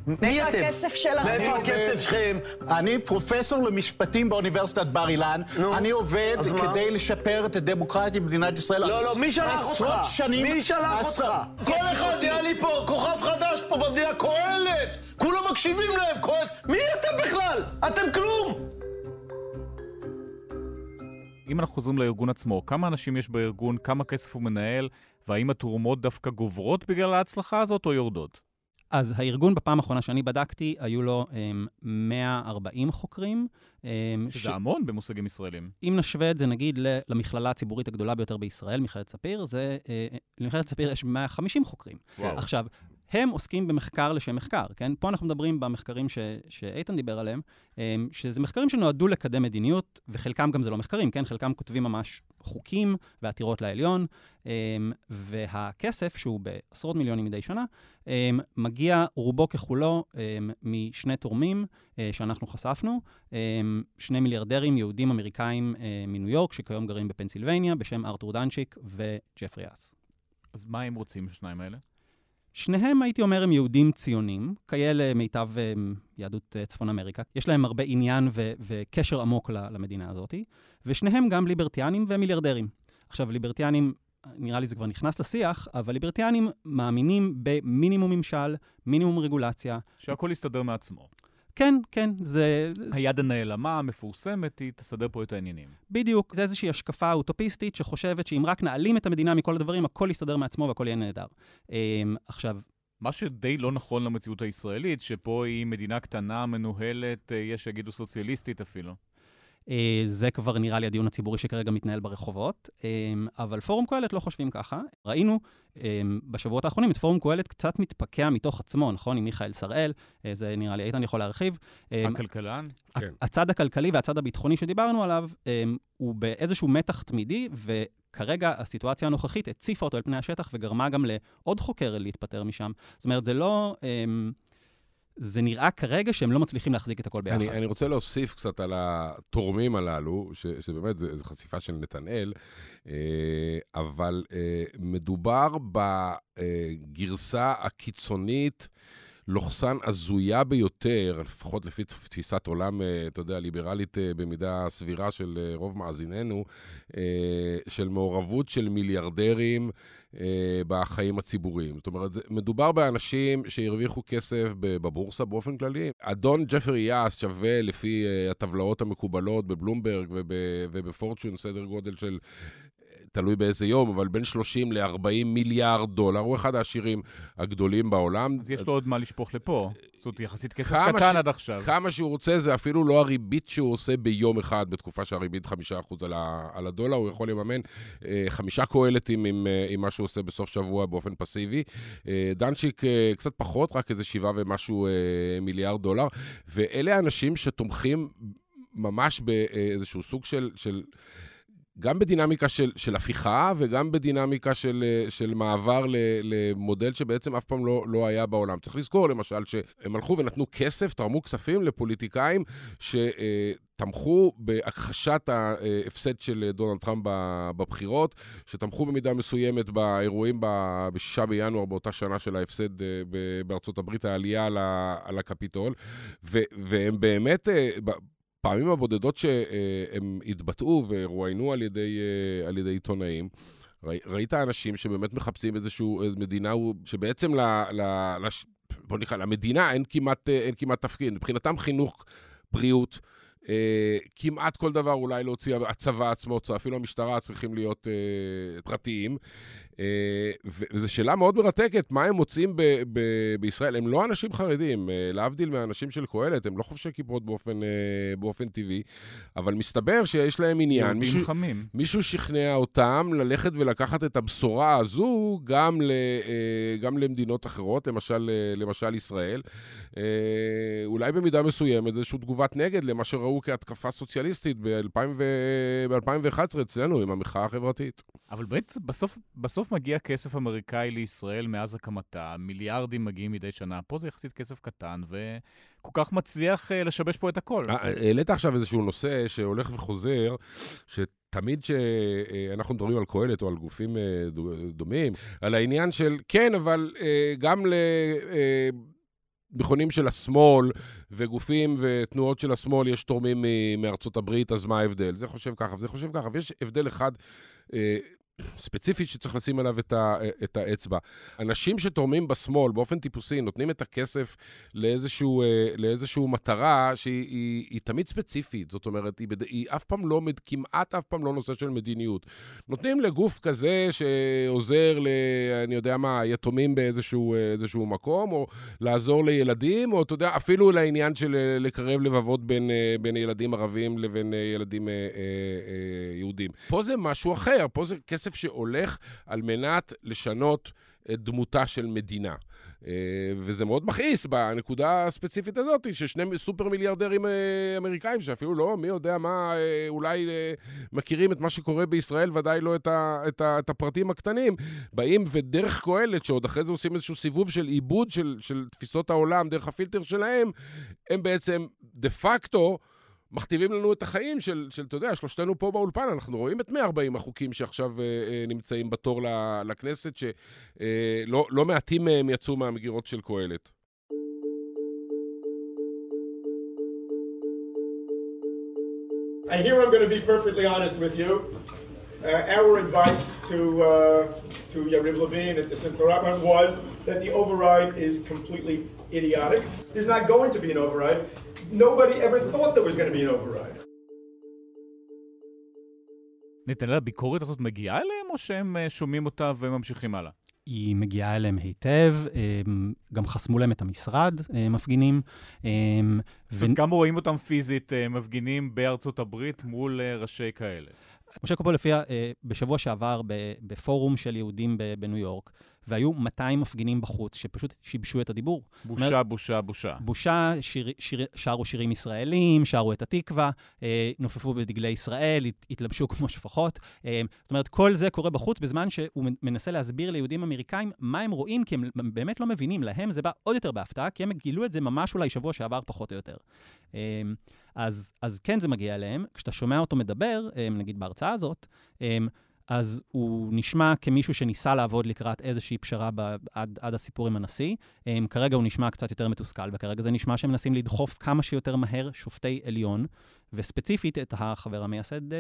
מי אתם? מאיפה הכסף שלכם? מאיפה הכסף שלכם? אני פרופסור למשפטים באוניברסיטת בר אילן. אני עובד כדי לשפר את הדמוקרטיה במדינת ישראל. לא, לא, מי שלח אותך? עשרות שנים... מי שלח אותך? כל אחד נהיה לי פה כוכב חדש פה במדינה, קהלת! כולם מקשיבים להם, קהלת. מי אתם בכלל? אתם כלום! אם אנחנו חוזרים לארגון עצמו, כמה אנשים יש בארגון, כמה כסף הוא מנהל, והאם התרומות דווקא גוברות בגלל ההצלחה הזאת או יורדות? אז הארגון, בפעם האחרונה שאני בדקתי, היו לו um, 140 חוקרים. Um, שזה ש... המון במושגים ישראלים. אם נשווה את זה, נגיד, למכללה הציבורית הגדולה ביותר בישראל, מכללת ספיר, זה, uh, למכללת ספיר יש 150 חוקרים. וואו. עכשיו, הם עוסקים במחקר לשם מחקר, כן? פה אנחנו מדברים במחקרים ש, שאיתן דיבר עליהם, אמ, שזה מחקרים שנועדו לקדם מדיניות, וחלקם גם זה לא מחקרים, כן? חלקם כותבים ממש חוקים ועתירות לעליון, אמ, והכסף, שהוא בעשרות מיליונים מדי שנה, אמ, מגיע רובו ככולו משני תורמים אה, שאנחנו חשפנו, שני מיליארדרים יהודים אמריקאים אה, מניו יורק, שכיום גרים בפנסילבניה, בשם ארתור דנצ'יק וג'פרי אס. אז מה הם רוצים, השניים האלה? שניהם, הייתי אומר, הם יהודים ציונים, כאלה מיטב אה, יהדות אה, צפון אמריקה. יש להם הרבה עניין ו- וקשר עמוק למדינה הזאת, ושניהם גם ליברטיאנים ומיליארדרים. עכשיו, ליברטיאנים, נראה לי זה כבר נכנס לשיח, אבל ליברטיאנים מאמינים במינימום ממשל, מינימום רגולציה. שהכול יסתדר מעצמו. כן, כן, זה... היד הנעלמה, המפורסמת, היא תסדר פה את העניינים. בדיוק, זה איזושהי השקפה אוטופיסטית שחושבת שאם רק נעלים את המדינה מכל הדברים, הכל יסתדר מעצמו והכל יהיה נהדר. אמ, עכשיו... מה שדי לא נכון למציאות הישראלית, שפה היא מדינה קטנה, מנוהלת, אה, יש שיגידו סוציאליסטית אפילו. אה, זה כבר נראה לי הדיון הציבורי שכרגע מתנהל ברחובות, אה, אבל פורום קהלת לא חושבים ככה. ראינו אה, בשבועות האחרונים את פורום קהלת קצת מתפקע מתוך עצמו, נכון? עם מיכאל שראל, זה נראה לי, איתן יכול להרחיב. הכלכלן? כן. הצד הכלכלי והצד הביטחוני שדיברנו עליו, הוא באיזשהו מתח תמידי, וכרגע הסיטואציה הנוכחית הציפה אותו אל פני השטח וגרמה גם לעוד חוקר להתפטר משם. זאת אומרת, זה לא... זה נראה כרגע שהם לא מצליחים להחזיק את הכל ביחד. אני, אני רוצה להוסיף קצת על התורמים הללו, ש, שבאמת זו חשיפה של נתנאל, אה, אבל אה, מדובר בגרסה הקיצונית. לוחסן הזויה ביותר, לפחות לפי תפיסת עולם, אה, אתה יודע, ליברלית במידה סבירה של רוב מאזיננו, של מעורבות של מיליארדרים בחיים הציבוריים. זאת אומרת, מדובר באנשים שהרוויחו כסף בבורסה באופן כללי. אדון ג'פרי יאס שווה לפי אה, הטבלאות המקובלות בבלומברג ובפורצ'ון סדר גודל של תלוי באיזה יום, אבל בין 30 ל-40 מיליארד דולר, הוא אחד העשירים הגדולים בעולם. אז יש לו עוד מה לשפוך לפה. זאת אומרת, יחסית כסף קטן. עד עכשיו. כמה שהוא רוצה, זה אפילו לא הריבית שהוא עושה ביום אחד, בתקופה שהריבית 5% על, ה... על הדולר, הוא יכול לממן אה, חמישה קהלטים עם, אה, עם מה שהוא עושה בסוף שבוע באופן פסיבי. אה, דנצ'יק אה, קצת פחות, רק איזה שבעה ומשהו אה, מיליארד דולר, ואלה האנשים שתומכים ממש באיזשהו סוג של... של גם בדינמיקה של, של הפיכה וגם בדינמיקה של, של מעבר למודל שבעצם אף פעם לא, לא היה בעולם. צריך לזכור, למשל, שהם הלכו ונתנו כסף, תרמו כספים לפוליטיקאים שתמכו בהכחשת ההפסד של דונלד טראמפ בבחירות, שתמכו במידה מסוימת באירועים ב-6 בינואר, באותה שנה של ההפסד אה, בארצות הברית, העלייה על הקפיטול, והם באמת... אה, הפעמים הבודדות שהם התבטאו ורואיינו על ידי, אה, על ידי עיתונאים, ראית אנשים שבאמת מחפשים איזושהי מדינה שבעצם ל... ל, ל בוא נקרא, למדינה אין כמעט, אה, אין כמעט תפקיד. מבחינתם חינוך, בריאות, אה, כמעט כל דבר אולי להוציא, הצבא עצמו, אפילו המשטרה צריכים להיות אה, פרטיים. אה, וזו שאלה מאוד מרתקת, מה הם מוצאים ב- ב- בישראל? הם לא אנשים חרדים, אה, להבדיל מהאנשים של קהלת, הם לא חובשי כיפות באופן, אה, באופן טבעי, אבל מסתבר שיש להם עניין. מישהו, חמים. מישהו שכנע אותם ללכת ולקחת את הבשורה הזו גם, ל, גם למדינות אחרות, למשל, למשל ישראל. אולי במידה מסוימת איזושהי תגובת נגד למה שראו כהתקפה סוציאליסטית ב-2011 אצלנו עם המחאה החברתית. אבל בעצם בסוף, בסוף בסוף מגיע כסף אמריקאי לישראל מאז הקמתה, מיליארדים מגיעים מדי שנה. פה זה יחסית כסף קטן, וכל כך מצליח uh, לשבש פה את הכל. אה, העלית עכשיו איזשהו נושא שהולך וחוזר, שתמיד כשאנחנו מדברים על קהלת או על גופים דומים, על העניין של, כן, אבל גם ל... מכונים של השמאל וגופים ותנועות של השמאל, יש תורמים מארצות הברית, אז מה ההבדל? זה חושב ככה וזה חושב ככה, ויש הבדל אחד ספציפית שצריך לשים עליו את, ה, את האצבע. אנשים שתורמים בשמאל באופן טיפוסי נותנים את הכסף לאיזשהו, אה, לאיזשהו מטרה שהיא היא, היא תמיד ספציפית, זאת אומרת, היא, היא אף פעם לא, כמעט אף פעם לא נושא של מדיניות. נותנים לגוף כזה שעוזר ל... אני יודע מה, יתומים באיזשהו מקום, או לעזור לילדים, או אתה יודע, אפילו לעניין של אה, לקרב לבבות בין, אה, בין ילדים ערבים לבין ילדים יהודים. פה זה משהו אחר, פה זה כסף... כסף שהולך על מנת לשנות את דמותה של מדינה. אה, וזה מאוד מכעיס בנקודה הספציפית הזאת, ששני סופר מיליארדרים אה, אמריקאים, שאפילו לא, מי יודע מה, אה, אולי מכירים את מה שקורה בישראל, ודאי לא את, ה, את, ה, את הפרטים הקטנים, באים ודרך קהלת, שעוד אחרי זה עושים איזשהו סיבוב של עיבוד של, של תפיסות העולם דרך הפילטר שלהם, הם בעצם דה פקטו, מכתיבים לנו את החיים של, של, אתה יודע, שלושתנו פה באולפן, אנחנו רואים את 140 החוקים שעכשיו אה, אה, נמצאים בתור לכנסת, שלא אה, לא מעטים מהם יצאו מהמגירות של קהלת. Uh, uh, that the override is completely idiotic. There's not going to be an override. Nobody ever thought there was going to be an override. נתנאל, הביקורת הזאת מגיעה אליהם, או שהם אה, שומעים אותה וממשיכים הלאה? היא מגיעה אליהם היטב, גם חסמו להם את המשרד, אה, מפגינים. זאת אומרת, גם רואים אותם פיזית אה, מפגינים בארצות הברית מול ראשי כאלה. משה קופול הופיע בשבוע שעבר בפורום של יהודים בניו יורק, והיו 200 מפגינים בחוץ שפשוט שיבשו את הדיבור. בושה, אומר, בושה, בושה. בושה, שיר, שיר, שרו שירים ישראלים, שרו את התקווה, אה, נופפו בדגלי ישראל, הת, התלבשו כמו שפחות. אה, זאת אומרת, כל זה קורה בחוץ בזמן שהוא מנסה להסביר ליהודים אמריקאים מה הם רואים, כי הם באמת לא מבינים. להם זה בא עוד יותר בהפתעה, כי הם גילו את זה ממש אולי שבוע שעבר פחות או יותר. אה, אז, אז כן, זה מגיע אליהם. כשאתה שומע אותו מדבר, אה, נגיד בהרצאה הזאת, אה, אז הוא נשמע כמישהו שניסה לעבוד לקראת איזושהי פשרה ב, עד, הסיפור עם הנשיא. Um, כרגע הוא נשמע קצת יותר מתוסכל, וכרגע זה נשמע שהם מנסים לדחוף כמה שיותר מהר שופטי עליון, וספציפית את החבר המייסד uh,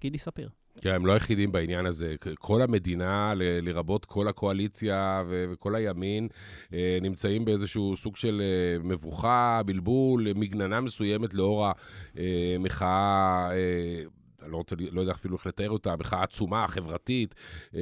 גידי ספיר. כן, הם לא היחידים בעניין הזה. כל המדינה, ל- לרבות כל הקואליציה ו- וכל הימין, אה, נמצאים באיזשהו סוג של אה, מבוכה, בלבול, מגננה מסוימת לאור המחאה. אה, לא, רוצה, לא יודע אפילו איך לתאר אותה, מחאה עצומה, חברתית. אה,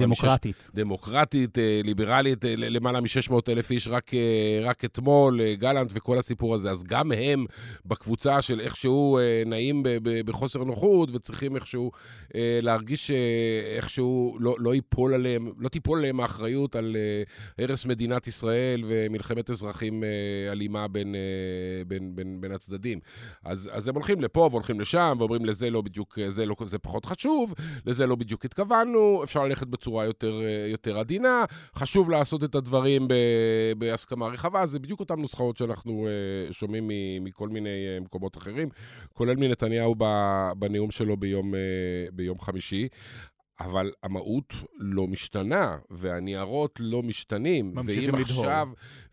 דמוקרטית. משש, דמוקרטית, אה, ליברלית, אה, למעלה מ-600 אלף איש רק, אה, רק אתמול, אה, גלנט וכל הסיפור הזה. אז גם הם בקבוצה של איכשהו אה, נעים ב, ב, בחוסר נוחות, וצריכים איכשהו אה, להרגיש שאיכשהו לא, לא ייפול עליהם, לא תיפול עליהם האחריות על אה, הרס מדינת ישראל ומלחמת אזרחים אה, אלימה בין, אה, בין, בין, בין הצדדים. אז, אז הם הולכים לפה והולכים לשם, ואומרים לזה לא בדיוק, זה, לא, זה פחות חשוב, לזה לא בדיוק התכוונו, אפשר ללכת בצורה יותר, יותר עדינה, חשוב לעשות את הדברים ב, בהסכמה רחבה, זה בדיוק אותן נוסחאות שאנחנו uh, שומעים מכל מיני מקומות אחרים, כולל מנתניהו בנאום שלו ביום, ביום חמישי. אבל המהות לא משתנה, והניירות לא משתנים. ממשיכים לדהור.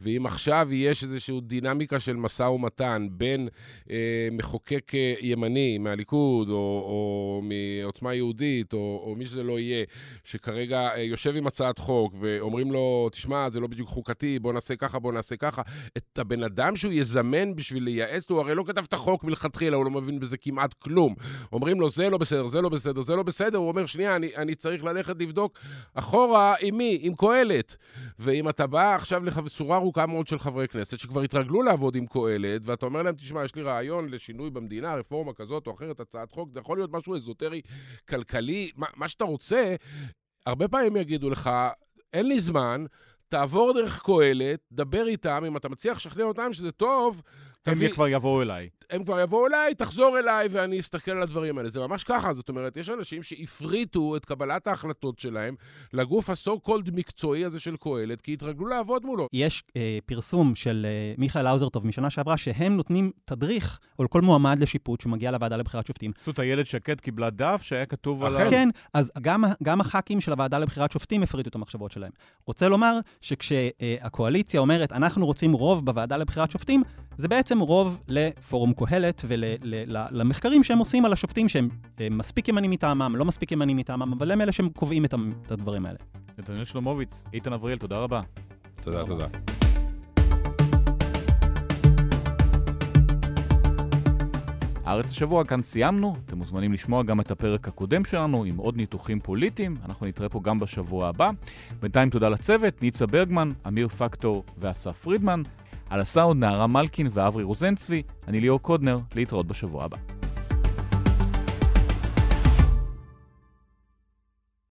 ואם עכשיו יש איזושהי דינמיקה של משא ומתן בין אה, מחוקק אה, ימני מהליכוד, או, או מעוצמה יהודית, או, או מי שזה לא יהיה, שכרגע אה, יושב עם הצעת חוק, ואומרים לו, תשמע, זה לא בדיוק חוקתי, בוא נעשה ככה, בוא נעשה ככה, את הבן אדם שהוא יזמן בשביל לייעץ, הוא הרי לא כתב את החוק מלכתחילה, הוא לא מבין בזה כמעט כלום. אומרים לו, זה לא בסדר, זה לא בסדר, זה לא בסדר, הוא אומר, שנייה, אני, אני צריך ללכת לבדוק אחורה עם מי? עם קהלת. ואם אתה בא עכשיו לשורה ארוכה מאוד של חברי כנסת שכבר התרגלו לעבוד עם קהלת, ואתה אומר להם, תשמע, יש לי רעיון לשינוי במדינה, רפורמה כזאת או אחרת, הצעת חוק, זה יכול להיות משהו אזוטרי, כלכלי, מה, מה שאתה רוצה, הרבה פעמים יגידו לך, אין לי זמן, תעבור דרך קהלת, דבר איתם, אם אתה מצליח לשכנע אותם שזה טוב, הם תביא... כבר יבואו אליי. הם כבר יבואו אליי, תחזור אליי ואני אסתכל על הדברים האלה. זה ממש ככה, זאת אומרת, יש אנשים שהפריטו את קבלת ההחלטות שלהם לגוף הסו קולד מקצועי הזה של קהלת, כי התרגלו לעבוד מולו. יש אה, פרסום של אה, מיכאל האוזרטוב משנה שעברה, שהם נותנים תדריך על כל מועמד לשיפוט שמגיע לוועדה לבחירת שופטים. זאת איילת שקד קיבלה דף שהיה כתוב עליו... כן, אז גם, גם הח"כים של הוועדה לבחירת שופטים הפריטו את המחשבות שלהם. רוצה לומר שכשהקואליציה אה, אומרת, אנחנו רוצים רוב בוועדה לבחירת שופטים, זה בעצם רוב לפורום קהלת ולמחקרים שהם עושים על השופטים שהם מספיק ימנים מטעמם, לא מספיק ימנים מטעמם, אבל הם אלה שהם קובעים את הדברים האלה. נתנאל שלומוביץ, איתן אבריאל, תודה רבה. תודה, תודה. הארץ השבוע, כאן סיימנו. אתם מוזמנים לשמוע גם את הפרק הקודם שלנו עם עוד ניתוחים פוליטיים. אנחנו נתראה פה גם בשבוע הבא. בינתיים תודה לצוות, ניצה ברגמן, אמיר פקטור ואסף פרידמן. על הסאונד נערה מלקין ואברי רוזנצבי, אני ליאור קודנר, להתראות בשבוע הבא.